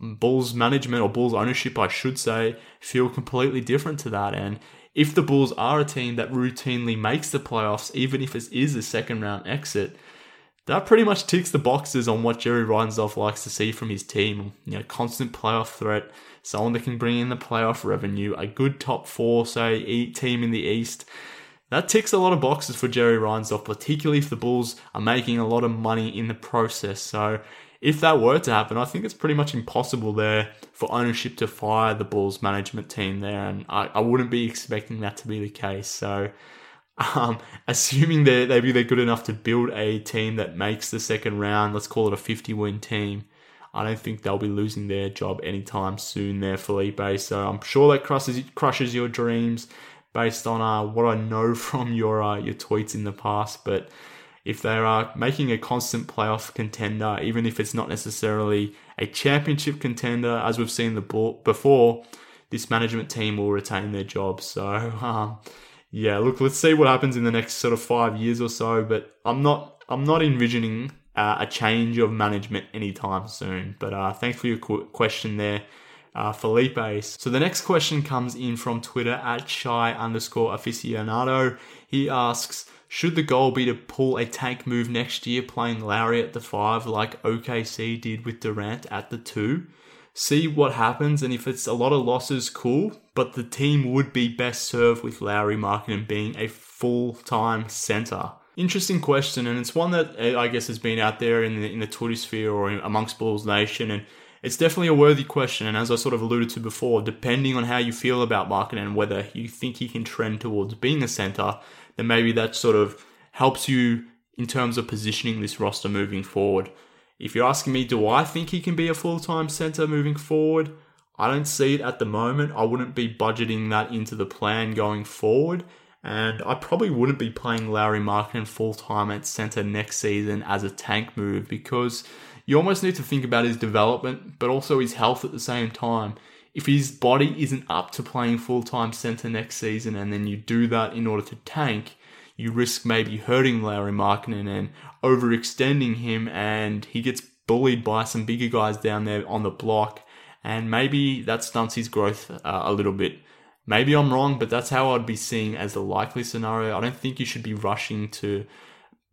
Bulls management or Bulls ownership, I should say, feel completely different to that. And if the Bulls are a team that routinely makes the playoffs, even if it is a second round exit, that pretty much ticks the boxes on what Jerry Reinsdorf likes to see from his team. You know, constant playoff threat, someone that can bring in the playoff revenue, a good top four, say, team in the East. That ticks a lot of boxes for Jerry Reinsdorf, particularly if the Bulls are making a lot of money in the process. So if that were to happen, I think it's pretty much impossible there for ownership to fire the Bulls management team there, and I, I wouldn't be expecting that to be the case. So, um, assuming that maybe they're good enough to build a team that makes the second round, let's call it a 50 win team. I don't think they'll be losing their job anytime soon there, Felipe. So I'm sure that crushes crushes your dreams based on uh, what I know from your uh, your tweets in the past. But if they are making a constant playoff contender, even if it's not necessarily a championship contender, as we've seen the before, this management team will retain their jobs. So, um, yeah, look, let's see what happens in the next sort of five years or so. But I'm not, I'm not envisioning uh, a change of management anytime soon. But uh, thanks for your question there. Uh, Felipe. So the next question comes in from Twitter at shy underscore aficionado. He asks, should the goal be to pull a tank move next year, playing Lauri at the five like OKC did with Durant at the two? See what happens, and if it's a lot of losses, cool. But the team would be best served with Lauri Markkanen being a full time center. Interesting question, and it's one that eh, I guess has been out there in the in the Twitter sphere or amongst Bulls Nation, and it's definitely a worthy question. And as I sort of alluded to before, depending on how you feel about Markkanen and whether you think he can trend towards being a center, then maybe that sort of helps you in terms of positioning this roster moving forward. If you're asking me, do I think he can be a full time center moving forward? I don't see it at the moment. I wouldn't be budgeting that into the plan going forward. And I probably wouldn't be playing Lauri Markkanen full time at center next season as a tank move because you almost need to think about his development, but also his health at the same time if his body isn't up to playing full time centre next season, and then you do that in order to tank, you risk maybe hurting Lauri Markkanen and overextending him, and he gets bullied by some bigger guys down there on the block, and maybe that stunts his growth uh, a little bit. Maybe I'm wrong, but that's how I'd be seeing as the likely scenario. I don't think you should be rushing to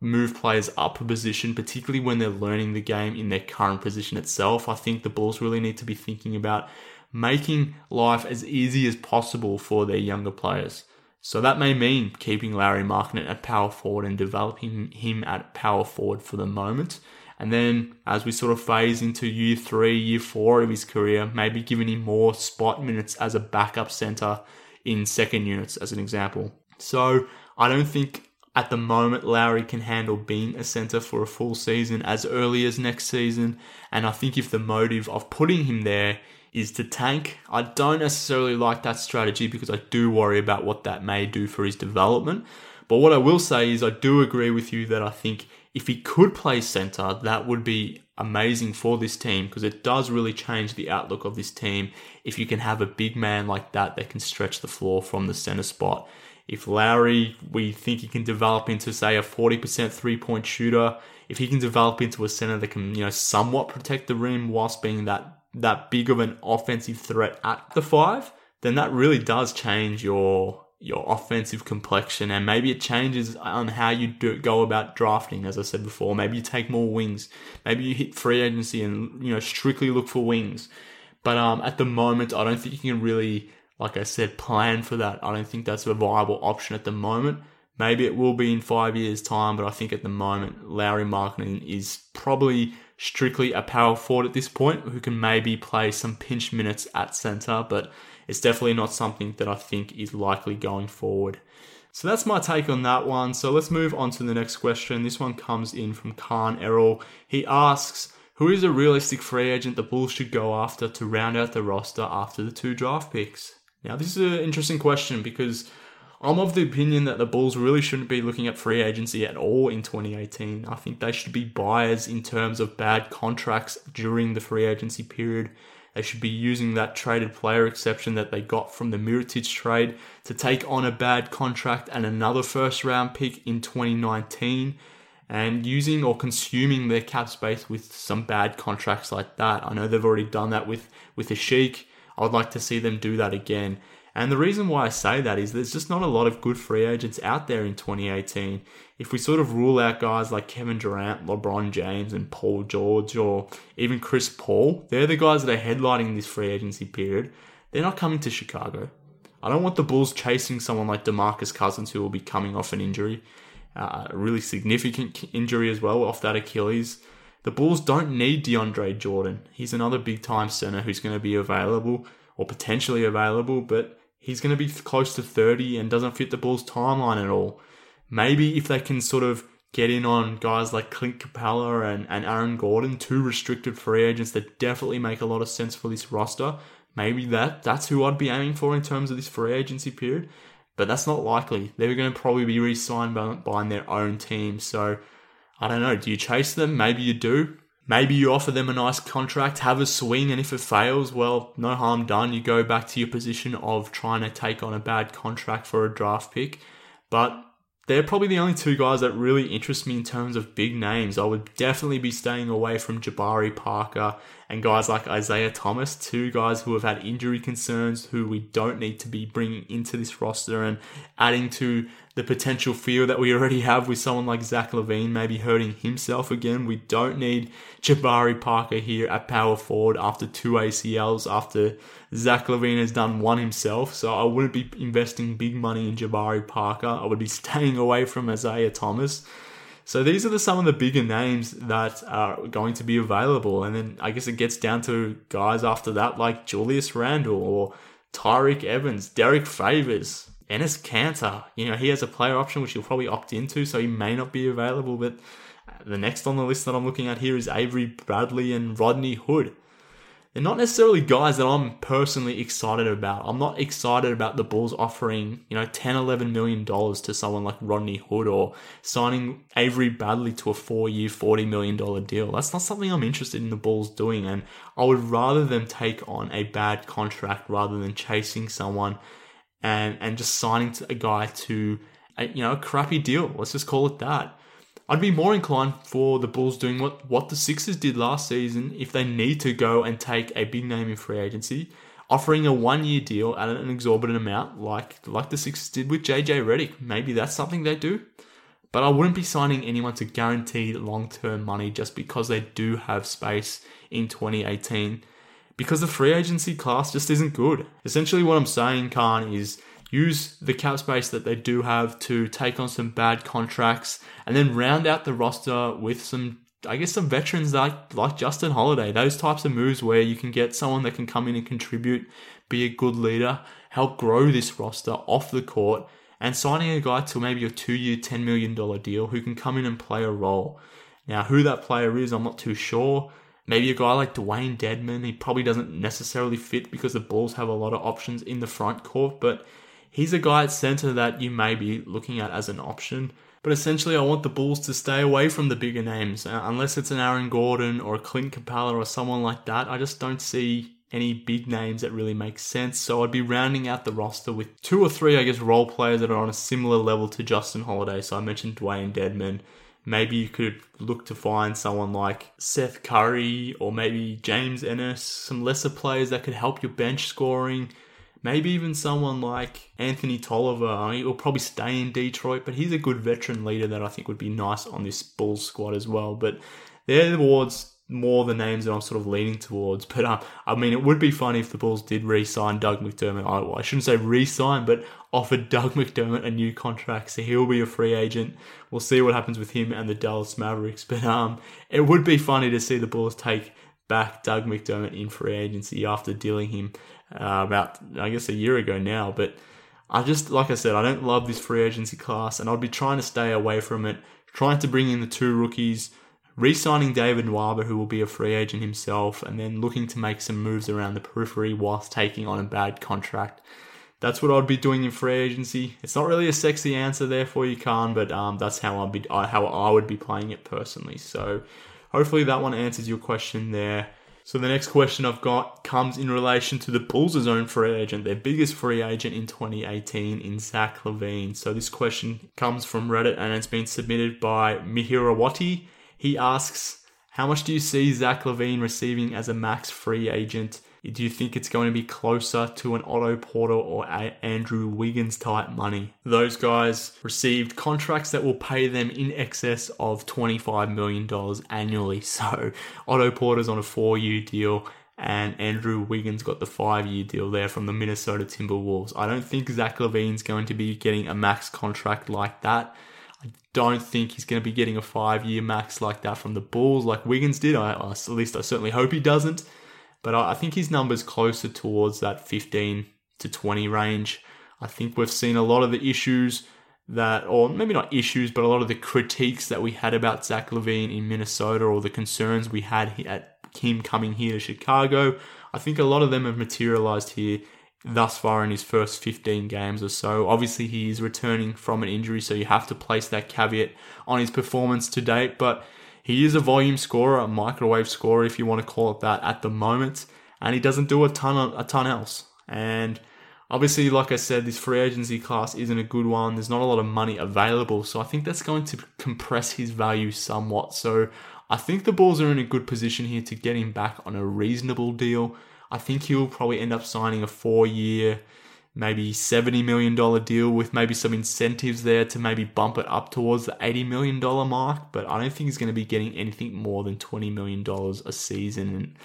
move players up a position, particularly when they're learning the game in their current position itself. I think the Bulls really need to be thinking about making life as easy as possible for their younger players. So that may mean keeping Lauri Markkanen at power forward and developing him at power forward for the moment. And then as we sort of phase into year three, year four of his career, maybe giving him more spot minutes as a backup center in second units, as an example. So I don't think at the moment Lauri can handle being a center for a full season as early as next season. And I think if the motive of putting him there is to tank. I don't necessarily like that strategy because I do worry about what that may do for his development. But what I will say is, I do agree with you that I think if he could play centre, that would be amazing for this team because it does really change the outlook of this team if you can have a big man like that that can stretch the floor from the centre spot. If Lauri, we think he can develop into, say, a 40% three point shooter, if he can develop into a center that can, you know, somewhat protect the rim whilst being that that big of an offensive threat at the five, then that really does change your your offensive complexion. And maybe it changes on how you do go about drafting as i said before. Maybe you take more wings. Maybe you hit free agency and you know strictly look for wings. But um, at the moment i don't think you can really like i said plan for that i don't think that's a viable option at the moment maybe it will be in five years time but i think at the moment Lauri Markkanen is probably strictly a power forward at this point who can maybe play some pinch minutes at center but it's definitely not something that I think is likely going forward. So that's my take on that one. So let's move on to the next question. This one comes in from Khan Errol. He asks, who is a realistic free agent the Bulls should go after to round out the roster after the two draft picks? Now, this is an interesting question because I'm of the opinion that the Bulls really shouldn't be looking at free agency at all in 2018. I think they should be buyers in terms of bad contracts during the free agency period. They should be using that traded player exception that they got from the Mirotic trade to take on a bad contract and another first round pick in 2019 and using or consuming their cap space with some bad contracts like that. I know they've already done that with with Asik. I would like to see them do that again. And the reason why I say that is there's just not a lot of good free agents out there in 2018. If we sort of rule out guys like Kevin Durant, LeBron James, and Paul George, or even Chris Paul, they're the guys that are headlining this free agency period. They're not coming to Chicago. I don't want the Bulls chasing someone like DeMarcus Cousins who will be coming off an injury, uh, a really significant injury as well off that Achilles. The Bulls don't need DeAndre Jordan. He's another big time center who's going to be available or potentially available, but he's going to be close to 30 and doesn't fit the Bulls' timeline at all. Maybe if they can sort of get in on guys like Clint Capela and, and Aaron Gordon, two restricted free agents that definitely make a lot of sense for this roster, maybe that that's who I'd be aiming for in terms of this free agency period. But that's not likely. They're going to probably be re-signed by, by their own team. So I don't know. Do you chase them? Maybe you do. Maybe you offer them a nice contract, have a swing, and if it fails, well, no harm done. You go back to your position of trying to take on a bad contract for a draft pick. But they're probably the only two guys that really interest me in terms of big names. I would definitely be staying away from Jabari Parker and guys like Isaiah Thomas, two guys who have had injury concerns, who we don't need to be bringing into this roster and adding to the potential fear that we already have with someone like Zach LaVine maybe hurting himself again. We don't need Jabari Parker here at power forward after two ACLs, after Zach LaVine has done one himself. So I wouldn't be investing big money in Jabari Parker. I would be staying away from Isaiah Thomas. So these are the, some of the bigger names that are going to be available. And then I guess it gets down to guys after that like Julius Randle or Tyreke Evans, Derrick Favors, Enes Kanter, you know, he has a player option which he'll probably opt into, so he may not be available. But the next on the list that I'm looking at here is Avery Bradley and Rodney Hood. They're not necessarily guys that I'm personally excited about. I'm not excited about the Bulls offering, you know, 10, 11 million dollars to someone like Rodney Hood or signing Avery Bradley to a four year, $40 million deal. That's not something I'm interested in the Bulls doing. And I would rather them take on a bad contract rather than chasing someone and and just signing a guy to a, you know a crappy deal. Let's just call it that. I'd be more inclined for the Bulls doing what what the Sixers did last season if they need to go and take a big name in free agency, offering a one year deal at an exorbitant amount like like the Sixers did with JJ Redick. Maybe that's something they do. But I wouldn't be signing anyone to guaranteed long term money just because they do have space in 2018 because the free agency class just isn't good. Essentially, what I'm saying, Khan, is use the cap space that they do have to take on some bad contracts and then round out the roster with some I guess some veterans like like Justin Holiday, those types of moves where you can get someone that can come in and contribute, be a good leader, help grow this roster off the court, and signing a guy to maybe a two-year, ten million dollar deal who can come in and play a role. Now, who that player is, I'm not too sure. Maybe a guy like Dewayne Dedmon, he probably doesn't necessarily fit because the Bulls have a lot of options in the front court, but he's a guy at center that you may be looking at as an option. But essentially, I want the Bulls to stay away from the bigger names. Uh, unless it's an Aaron Gordon or a Clint Capela or someone like that, I just don't see any big names that really make sense. So I'd be rounding out the roster with two or three, I guess, role players that are on a similar level to Justin Holiday. So I mentioned Dewayne Dedmon. Maybe you could look to find someone like Seth Curry or maybe James Ennis, some lesser players that could help your bench scoring. Maybe even someone like Anthony Tolliver. I mean, he'll probably stay in Detroit, but he's a good veteran leader that I think would be nice on this Bulls squad as well. But they're towards more the names that I'm sort of leaning towards. But uh, I mean, it would be funny if the Bulls did re-sign Doug McDermott. I, I shouldn't say re-sign, but offered Doug McDermott a new contract, so he'll be a free agent. We'll see what happens with him and the Dallas Mavericks. But um, it would be funny to see the Bulls take back Doug McDermott in free agency after dealing him uh, about I guess a year ago now. But I just like I said, I don't love this free agency class, and I'd be trying to stay away from it. Trying to bring in the two rookies re-signing David Nwaba, who will be a free agent himself, and then looking to make some moves around the periphery whilst taking on a bad contract. That's what I'd be doing in free agency. It's not really a sexy answer there for you, Khan, but um, that's how I'd be how I would be playing it personally. So hopefully that one answers your question there. So the next question I've got comes in relation to the Bulls' own free agent, their biggest free agent in 2018 in Zach LaVine. So this question comes from Reddit and it's been submitted by Mihirawati he asks, How much do you see Zach LaVine receiving as a max free agent? Do you think it's going to be closer to an Otto Porter or Andrew Wiggins type money? Those guys received contracts that will pay them in excess of $25 million annually. So Otto Porter's on a four year deal and Andrew Wiggins got the five year deal there from the Minnesota Timberwolves. I don't think Zach LaVine's going to be getting a max contract like that. I don't think he's going to be getting a five year max like that from the Bulls, like Wiggins did. I, at least I certainly hope he doesn't. But I, think his number's closer towards that 15 to 20 range. I think we've seen a lot of the issues that, or maybe not issues, but a lot of the critiques that we had about Zach LaVine in Minnesota or the concerns we had at him coming here to Chicago. I think a lot of them have materialized here thus far in his first 15 games or so. Obviously, he is returning from an injury, so you have to place that caveat on his performance to date. But he is a volume scorer, a microwave scorer, if you want to call it that, at the moment, and he doesn't do a ton, a ton else. And obviously, like I said, this free agency class isn't a good one. There's not a lot of money available, so I think that's going to compress his value somewhat. So I think the Bulls are in a good position here to get him back on a reasonable deal. I think he'll probably end up signing a four year, maybe $70 million deal with maybe some incentives there to maybe bump it up towards the $80 million mark. But I don't think he's going to be getting anything more than $20 million a season. And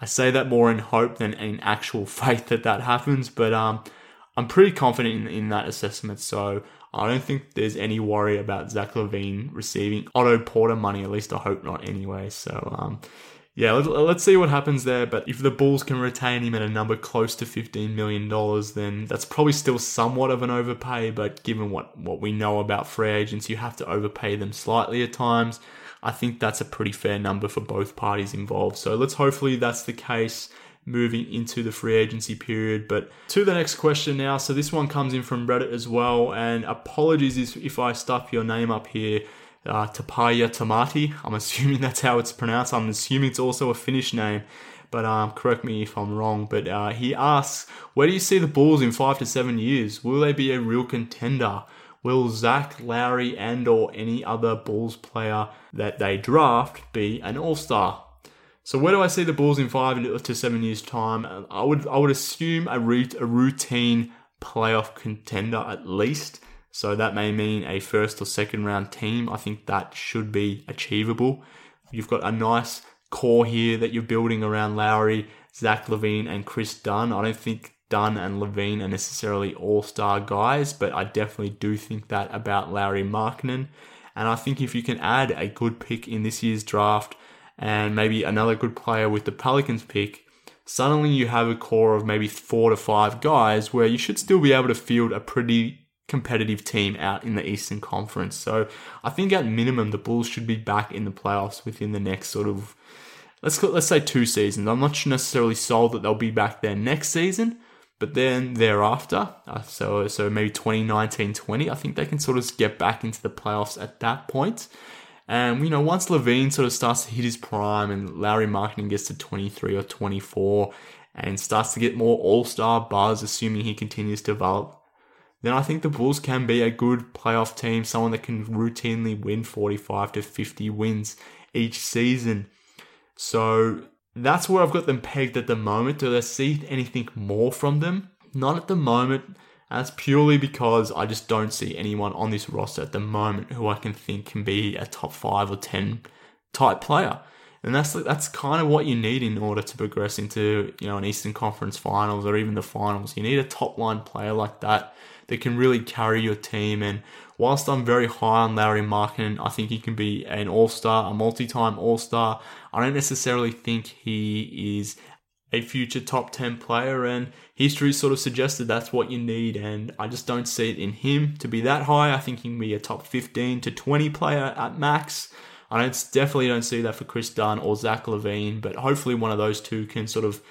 I say that more in hope than in actual faith that that happens. But um, I'm pretty confident in, in that assessment. So I don't think there's any worry about Zach LaVine receiving Otto Porter money. At least I hope not anyway. So um, yeah, let, us see what happens there. But if the Bulls can retain him at a number close to $15 million, then that's probably still somewhat of an overpay. But given what, what we know about free agents, you have to overpay them slightly at times. I think that's a pretty fair number for both parties involved. So let's hopefully that's the case moving into the free agency period. But to the next question now. So this one comes in from Reddit as well. And apologies if I stuff your name up here uh, Tapaya Tamati. I'm assuming that's how it's pronounced. I'm assuming it's also a Finnish name, but um, correct me if I'm wrong. But uh, he asks, where do you see the Bulls in five to seven years? Will they be a real contender? Will Zach Lauri and or any other Bulls player that they draft be an All Star? So where do I see the Bulls in five to seven years' time? I would I would assume a, a routine playoff contender at least. So that may mean a first or second round team. I think that should be achievable. You've got a nice core here that you're building around Lauri, Zach LaVine, and Kris Dunn. I don't think Dunn and LaVine are necessarily all star guys, but I definitely do think that about Lauri Markkanen. And I think if you can add a good pick in this year's draft and maybe another good player with the Pelicans pick, suddenly you have a core of maybe four to five guys where you should still be able to field a pretty competitive team out in the Eastern Conference. So I think at minimum, the Bulls should be back in the playoffs within the next sort of let's let's say two seasons. I'm not necessarily sold that they'll be back there next season, but then thereafter, uh, so so maybe 2019-20, I think they can sort of get back into the playoffs at that point. And you know, once LaVine sort of starts to hit his prime and Lauri Markkanen gets to 23 or 24 and starts to get more all-star buzz, assuming he continues to develop, then I think the Bulls can be a good playoff team, someone that can routinely win 45 to 50 wins each season. So that's where I've got them pegged at the moment. Do I see anything more from them? Not at the moment. That's purely because I just don't see anyone on this roster at the moment who I can think can be a top five or ten type player. And that's that's kind of what you need in order to progress into you know an Eastern Conference Finals or even the finals. You need a top line player like that that can really carry your team. And whilst I'm very high on Lauri Markkanen, I think he can be an all star, a multi time all star. I don't necessarily think he is a future top 10 player, and history sort of suggested that's what you need. And I just don't see it in him to be that high. I think he can be a top 15 to 20 player at max. I don't, definitely don't see that for Kris Dunn or Zach LaVine, but hopefully one of those two can sort of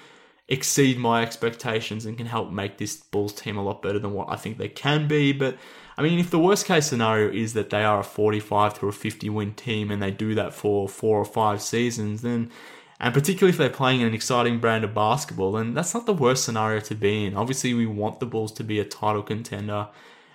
exceed my expectations and can help make this Bulls team a lot better than what I think they can be. But I mean, if the worst case scenario is that they are a 45 to a 50 win team and they do that for four or five seasons, then, and particularly if they're playing an exciting brand of basketball, then that's not the worst scenario to be in. Obviously, we want the Bulls to be a title contender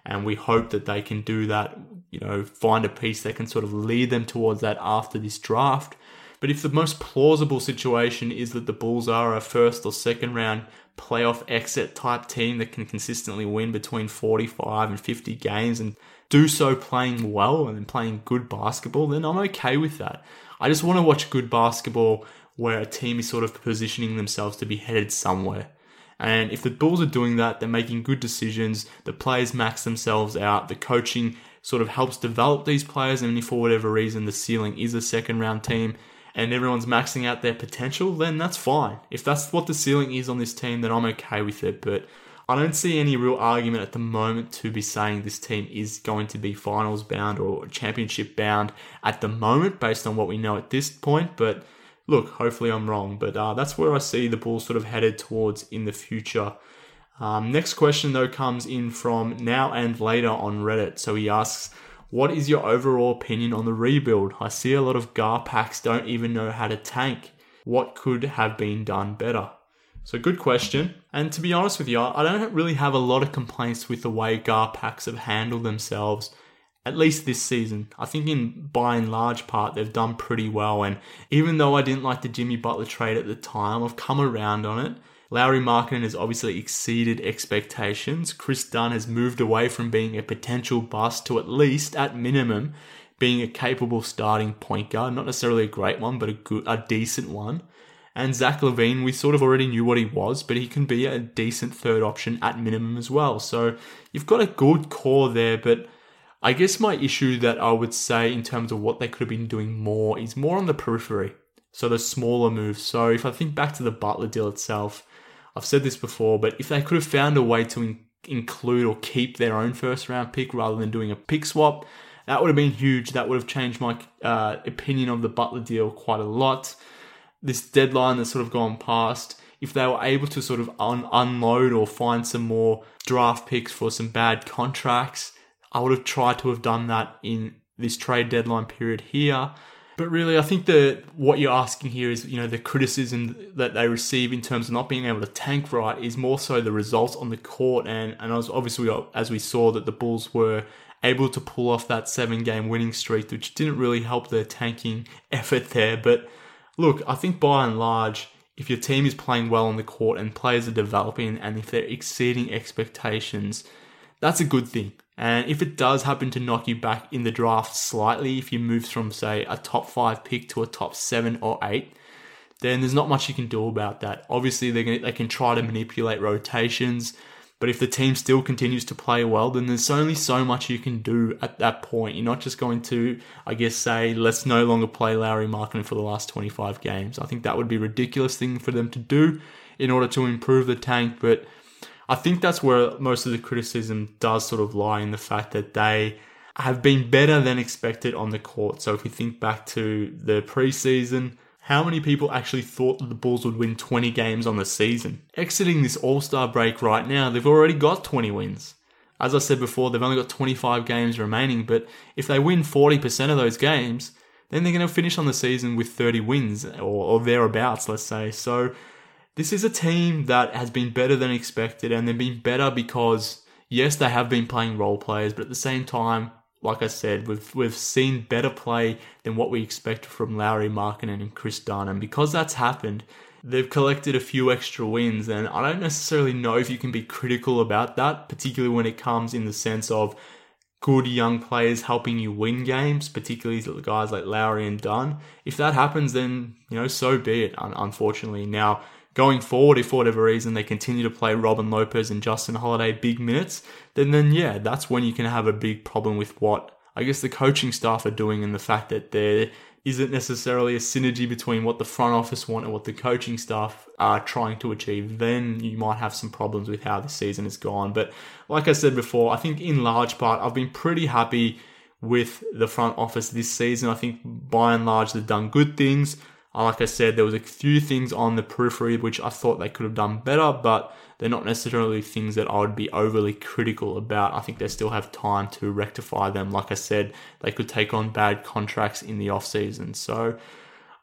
and we hope that they can do that, you know, find a piece that can sort of lead them towards that after this draft. But if the most plausible situation is that the Bulls are a first or second round playoff exit type team that can consistently win between 45 and 50 games and do so playing well and playing good basketball, then I'm okay with that. I just want to watch good basketball where a team is sort of positioning themselves to be headed somewhere. And if the Bulls are doing that, they're making good decisions, the players max themselves out, the coaching sort of helps develop these players, and if for whatever reason the ceiling is a second round team, and everyone's maxing out their potential, then that's fine. If that's what the ceiling is on this team, then I'm okay with it. But I don't see any real argument at the moment to be saying this team is going to be finals bound or championship bound at the moment, based on what we know at this point. But look, hopefully I'm wrong. But uh, that's where I see the Bulls sort of headed towards in the future. Um, next question, though, comes in from now and later on Reddit. So he asks, what is your overall opinion on the rebuild? I see a lot of GAR packs don't even know how to tank. What could have been done better? So, good question. And to be honest with you, I don't really have a lot of complaints with the way GAR packs have handled themselves, at least this season. I think, in by and large part, they've done pretty well. And even though I didn't like the Jimmy Butler trade at the time, I've come around on it. Lauri Markkanen has obviously exceeded expectations. Kris Dunn has moved away from being a potential bust to at least, at minimum, being a capable starting point guard. Not necessarily a great one, but a good, a decent one. And Zach LaVine, we sort of already knew what he was, but he can be a decent third option at minimum as well. So you've got a good core there, but I guess my issue that I would say in terms of what they could have been doing more is more on the periphery. So the smaller moves. So if I think back to the Butler deal itself, I've said this before, but if they could have found a way to in- include or keep their own first round pick rather than doing a pick swap, that would have been huge. That would have changed my uh, opinion of the Butler deal quite a lot. This deadline that's sort of gone past, if they were able to sort of un- unload or find some more draft picks for some bad contracts, I would have tried to have done that in this trade deadline period here. But really, I think that what you're asking here is, you know, the criticism that they receive in terms of not being able to tank right is more so the results on the court. And, and obviously, as we saw, that the Bulls were able to pull off that seven game winning streak, which didn't really help their tanking effort there. But look, I think by and large, if your team is playing well on the court and players are developing and if they're exceeding expectations, that's a good thing. And if it does happen to knock you back in the draft slightly, if you move from, say, a top five pick to a top seven or eight, then there's not much you can do about that. Obviously, they they can try to manipulate rotations, but if the team still continues to play well, then there's only so much you can do at that point. You're not just going to, I guess, say, let's no longer play Lauri Markkanen for the last 25 games. I think that would be a ridiculous thing for them to do in order to improve the tank, but I think that's where most of the criticism does sort of lie in the fact that they have been better than expected on the court. So if we think back to the preseason, how many people actually thought that the Bulls would win 20 games on the season? Exiting this All Star break right now, they've already got 20 wins. As I said before, they've only got 25 games remaining, but if they win 40% of those games, then they're going to finish on the season with 30 wins or, or thereabouts, let's say. So this is a team that has been better than expected, and they've been better because, yes, they have been playing role players, but at the same time, like I said, we've we've seen better play than what we expected from Lauri Markkanen and Kris Dunn, and because that's happened, they've collected a few extra wins. And I don't necessarily know if you can be critical about that, particularly when it comes in the sense of good young players helping you win games, particularly guys like Lauri and Dunn. If that happens, then you know so be it. Unfortunately, now going forward, if for whatever reason they continue to play Robin Lopez and Justin Holiday big minutes, then then yeah, that's when you can have a big problem with what I guess the coaching staff are doing and the fact that there isn't necessarily a synergy between what the front office want and what the coaching staff are trying to achieve, then you might have some problems with how the season has gone. But like I said before, I think in large part I've been pretty happy with the front office this season. I think by and large they've done good things. Like I said, there was a few things on the periphery which I thought they could have done better, but they're not necessarily things that I would be overly critical about. I think they still have time to rectify them. Like I said, they could take on bad contracts in the off season. So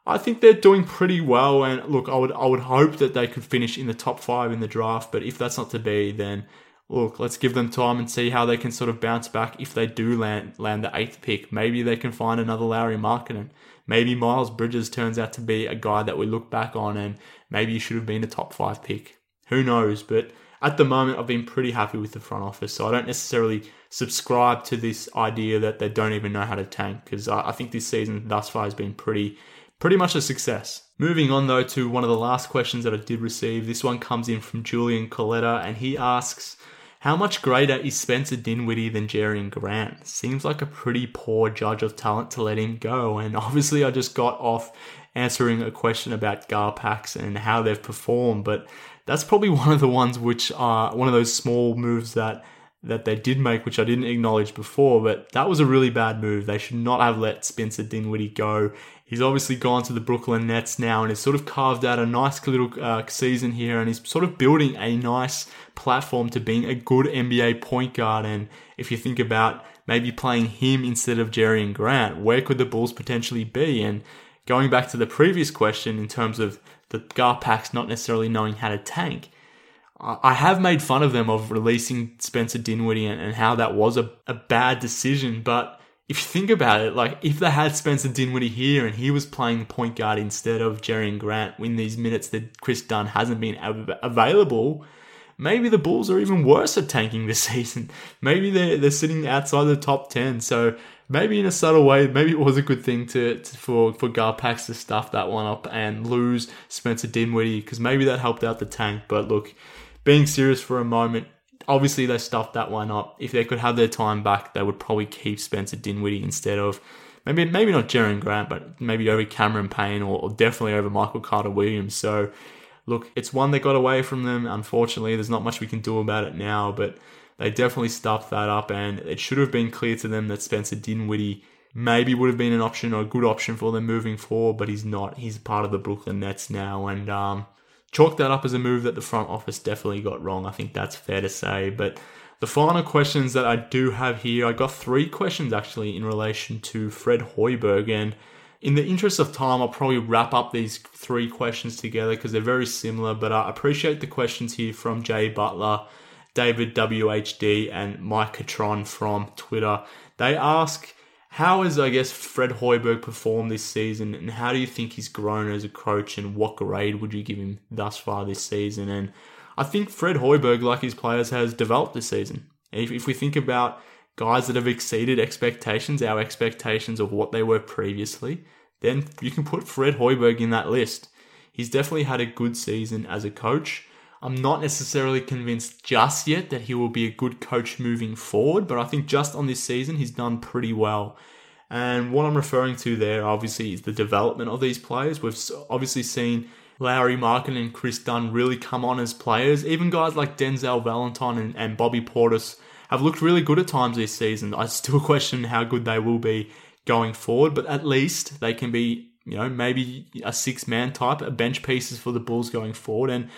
I think they're doing pretty well. And look, I would I would hope that they could finish in the top five in the draft. But if that's not to be, then look, let's give them time and see how they can sort of bounce back if they do land land the eighth pick. Maybe they can find another Lauri Markkanen. Maybe Miles Bridges turns out to be a guy that we look back on and maybe he should have been a top five pick. Who knows? But at the moment, I've been pretty happy with the front office. So I don't necessarily subscribe to this idea that they don't even know how to tank because I think this season thus far has been pretty pretty much a success. Moving on though to one of the last questions that I did receive. This one comes in from Julian Coletta and he asks, how much greater is Spencer Dinwiddie than Jerian Grant? Seems like a pretty poor judge of talent to let him go. And obviously, I just got off answering a question about Garpax and how they've performed, but that's probably one of the ones which are one of those small moves that that they did make, which I didn't acknowledge before, but that was a really bad move. They should not have let Spencer Dinwiddie go. He's obviously gone to the Brooklyn Nets now and has sort of carved out a nice little uh, season here and he's sort of building a nice platform to being a good NBA point guard. And if you think about maybe playing him instead of Jerian Grant, where could the Bulls potentially be? And going back to the previous question in terms of the Garpax not necessarily knowing how to tank, I have made fun of them of releasing Spencer Dinwiddie and, and how that was a, a bad decision. But if you think about it, like if they had Spencer Dinwiddie here and he was playing point guard instead of Jerian Grant in these minutes that Chris Dunn hasn't been av- available, maybe the Bulls are even worse at tanking this season. Maybe they're they're sitting outside the top ten. So maybe in a subtle way, maybe it was a good thing to, to for for Garpax to stuff that one up and lose Spencer Dinwiddie because maybe that helped out the tank. But look, being serious for a moment, obviously they stuffed that one up. If they could have their time back, they would probably keep Spencer Dinwiddie instead of maybe maybe not Jerian Grant, but maybe over Cameron Payne or, or definitely over Michael Carter Williams. So look, it's one that got away from them. Unfortunately, there's not much we can do about it now, but they definitely stuffed that up, and it should have been clear to them that Spencer Dinwiddie maybe would have been an option or a good option for them moving forward, but he's not. He's part of the Brooklyn Nets now, and um, chalk that up as a move that the front office definitely got wrong. I think that's fair to say. But the final questions that I do have here, I got three questions actually in relation to Fred Hoiberg, and in the interest of time, I'll probably wrap up these three questions together because they're very similar. But I appreciate the questions here from Jay Butler, David WHD, and Mike Catron from Twitter. They ask, how has, I guess, Fred Hoiberg performed this season, and how do you think he's grown as a coach, and what grade would you give him thus far this season? And I think Fred Hoiberg, like his players, has developed this season. If, if we think about guys that have exceeded expectations, our expectations of what they were previously, then you can put Fred Hoiberg in that list. He's definitely had a good season as a coach. I'm not necessarily convinced just yet that he will be a good coach moving forward, but I think just on this season, he's done pretty well. And what I'm referring to there, obviously, is the development of these players. We've obviously seen Lauri Markkanen and Kris Dunn really come on as players. Even guys like Denzel Valentine and, and Bobby Portis have looked really good at times this season. I still question how good they will be going forward, but at least they can be you know, maybe a six man type, a bench pieces for the Bulls going forward. And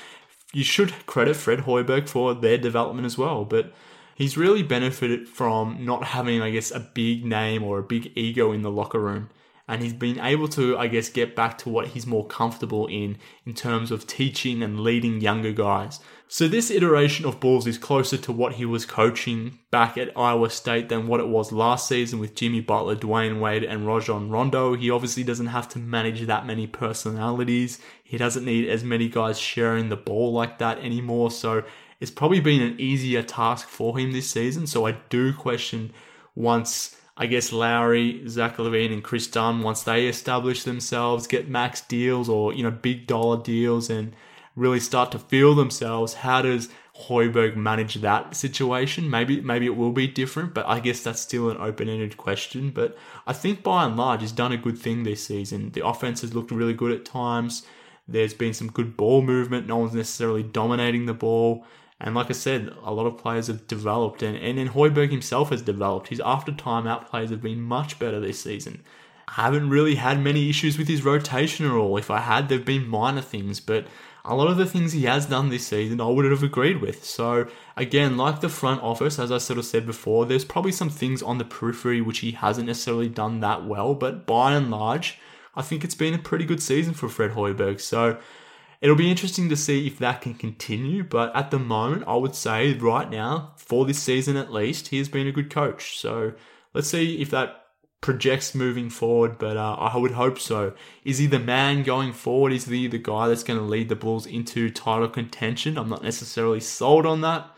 you should credit Fred Hoiberg for their development as well. But he's really benefited from not having, I guess, a big name or a big ego in the locker room and he's been able to, I guess, get back to what he's more comfortable in in terms of teaching and leading younger guys. So this iteration of Bulls is closer to what he was coaching back at Iowa State than what it was last season with Jimmy Butler, Dwyane Wade, and Rajon Rondo. He obviously doesn't have to manage that many personalities. He doesn't need as many guys sharing the ball like that anymore. So it's probably been an easier task for him this season. So I do question once I guess Lauri, Zach LaVine, and Kris Dunn, once they establish themselves, get max deals or, you know, big dollar deals and really start to feel themselves, how does Hoiberg manage that situation? Maybe maybe it will be different, but I guess that's still an open-ended question. But I think by and large he's done a good thing this season. The offense has looked really good at times. There's been some good ball movement. No one's necessarily dominating the ball. And like I said, a lot of players have developed, and, and then Hoiberg himself has developed. His after timeout plays have been much better this season. I haven't really had many issues with his rotation at all. If I had, they've been minor things, but a lot of the things he has done this season, I would have agreed with. So, again, like the front office, as I sort of said before, there's probably some things on the periphery which he hasn't necessarily done that well, but by and large, I think it's been a pretty good season for Fred Hoiberg. So, It'll be interesting to see if that can continue, but at the moment, I would say right now, for this season at least, he has been a good coach. So let's see if that projects moving forward, but uh, I would hope so. Is he the man going forward? Is he the guy that's going to lead the Bulls into title contention? I'm not necessarily sold on that,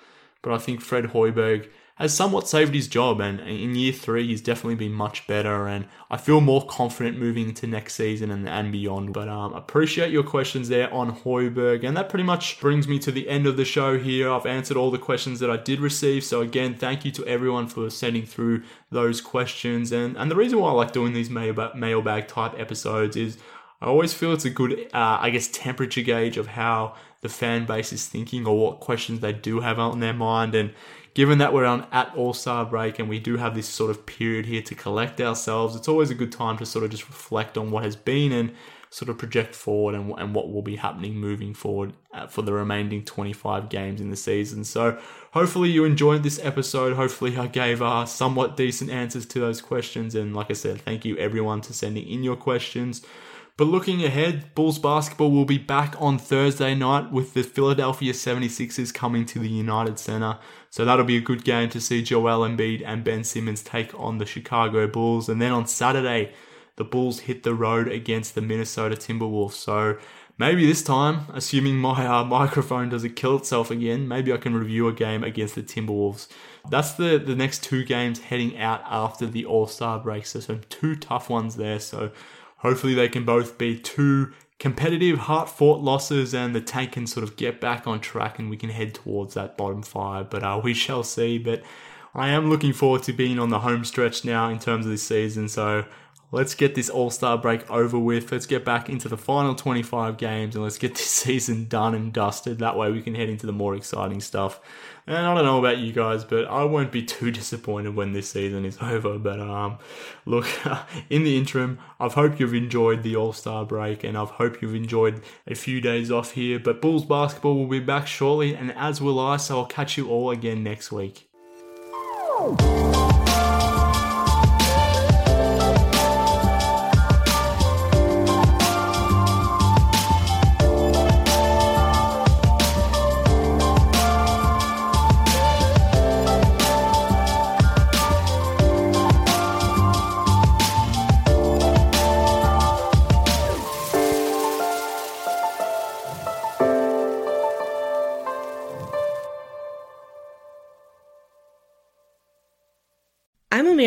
but I think Fred Hoiberg has somewhat saved his job. And in year three, he's definitely been much better. And I feel more confident moving into next season and, and beyond. But um, appreciate your questions there on Hoiberg. And that pretty much brings me to the end of the show here. I've answered all the questions that I did receive. So again, thank you to everyone for sending through those questions. And, and the reason why I like doing these mailbag, mailbag type episodes is I always feel it's a good, uh, I guess, temperature gauge of how the fan base is thinking or what questions they do have on their mind. And given that we're on at All Star break and we do have this sort of period here to collect ourselves, it's always a good time to sort of just reflect on what has been and sort of project forward and, and what will be happening moving forward uh, for the remaining 25 games in the season. So hopefully you enjoyed this episode. Hopefully I gave uh, somewhat decent answers to those questions. And like I said, thank you everyone for sending in your questions. But looking ahead, Bulls basketball will be back on Thursday night with the Philadelphia 76ers coming to the United Center. So that'll be a good game to see Joel Embiid and Ben Simmons take on the Chicago Bulls. And then on Saturday, the Bulls hit the road against the Minnesota Timberwolves. So maybe this time, assuming my uh, microphone doesn't kill itself again, maybe I can review a game against the Timberwolves. That's the, the next two games heading out after the All Star break. So some two tough ones there. So Hopefully, they can both be two competitive, hard fought losses and the tank can sort of get back on track and we can head towards that bottom five. But uh, we shall see. But I am looking forward to being on the home stretch now in terms of this season. So let's get this All Star break over with. Let's get back into the final 25 games and let's get this season done and dusted. That way we can head into the more exciting stuff. And I don't know about you guys, but I won't be too disappointed when this season is over. But um, look, in the interim, I've hope you've enjoyed the All Star break, and I've hope you've enjoyed a few days off here. But Bulls basketball will be back shortly, and as will I. So I'll catch you all again next week.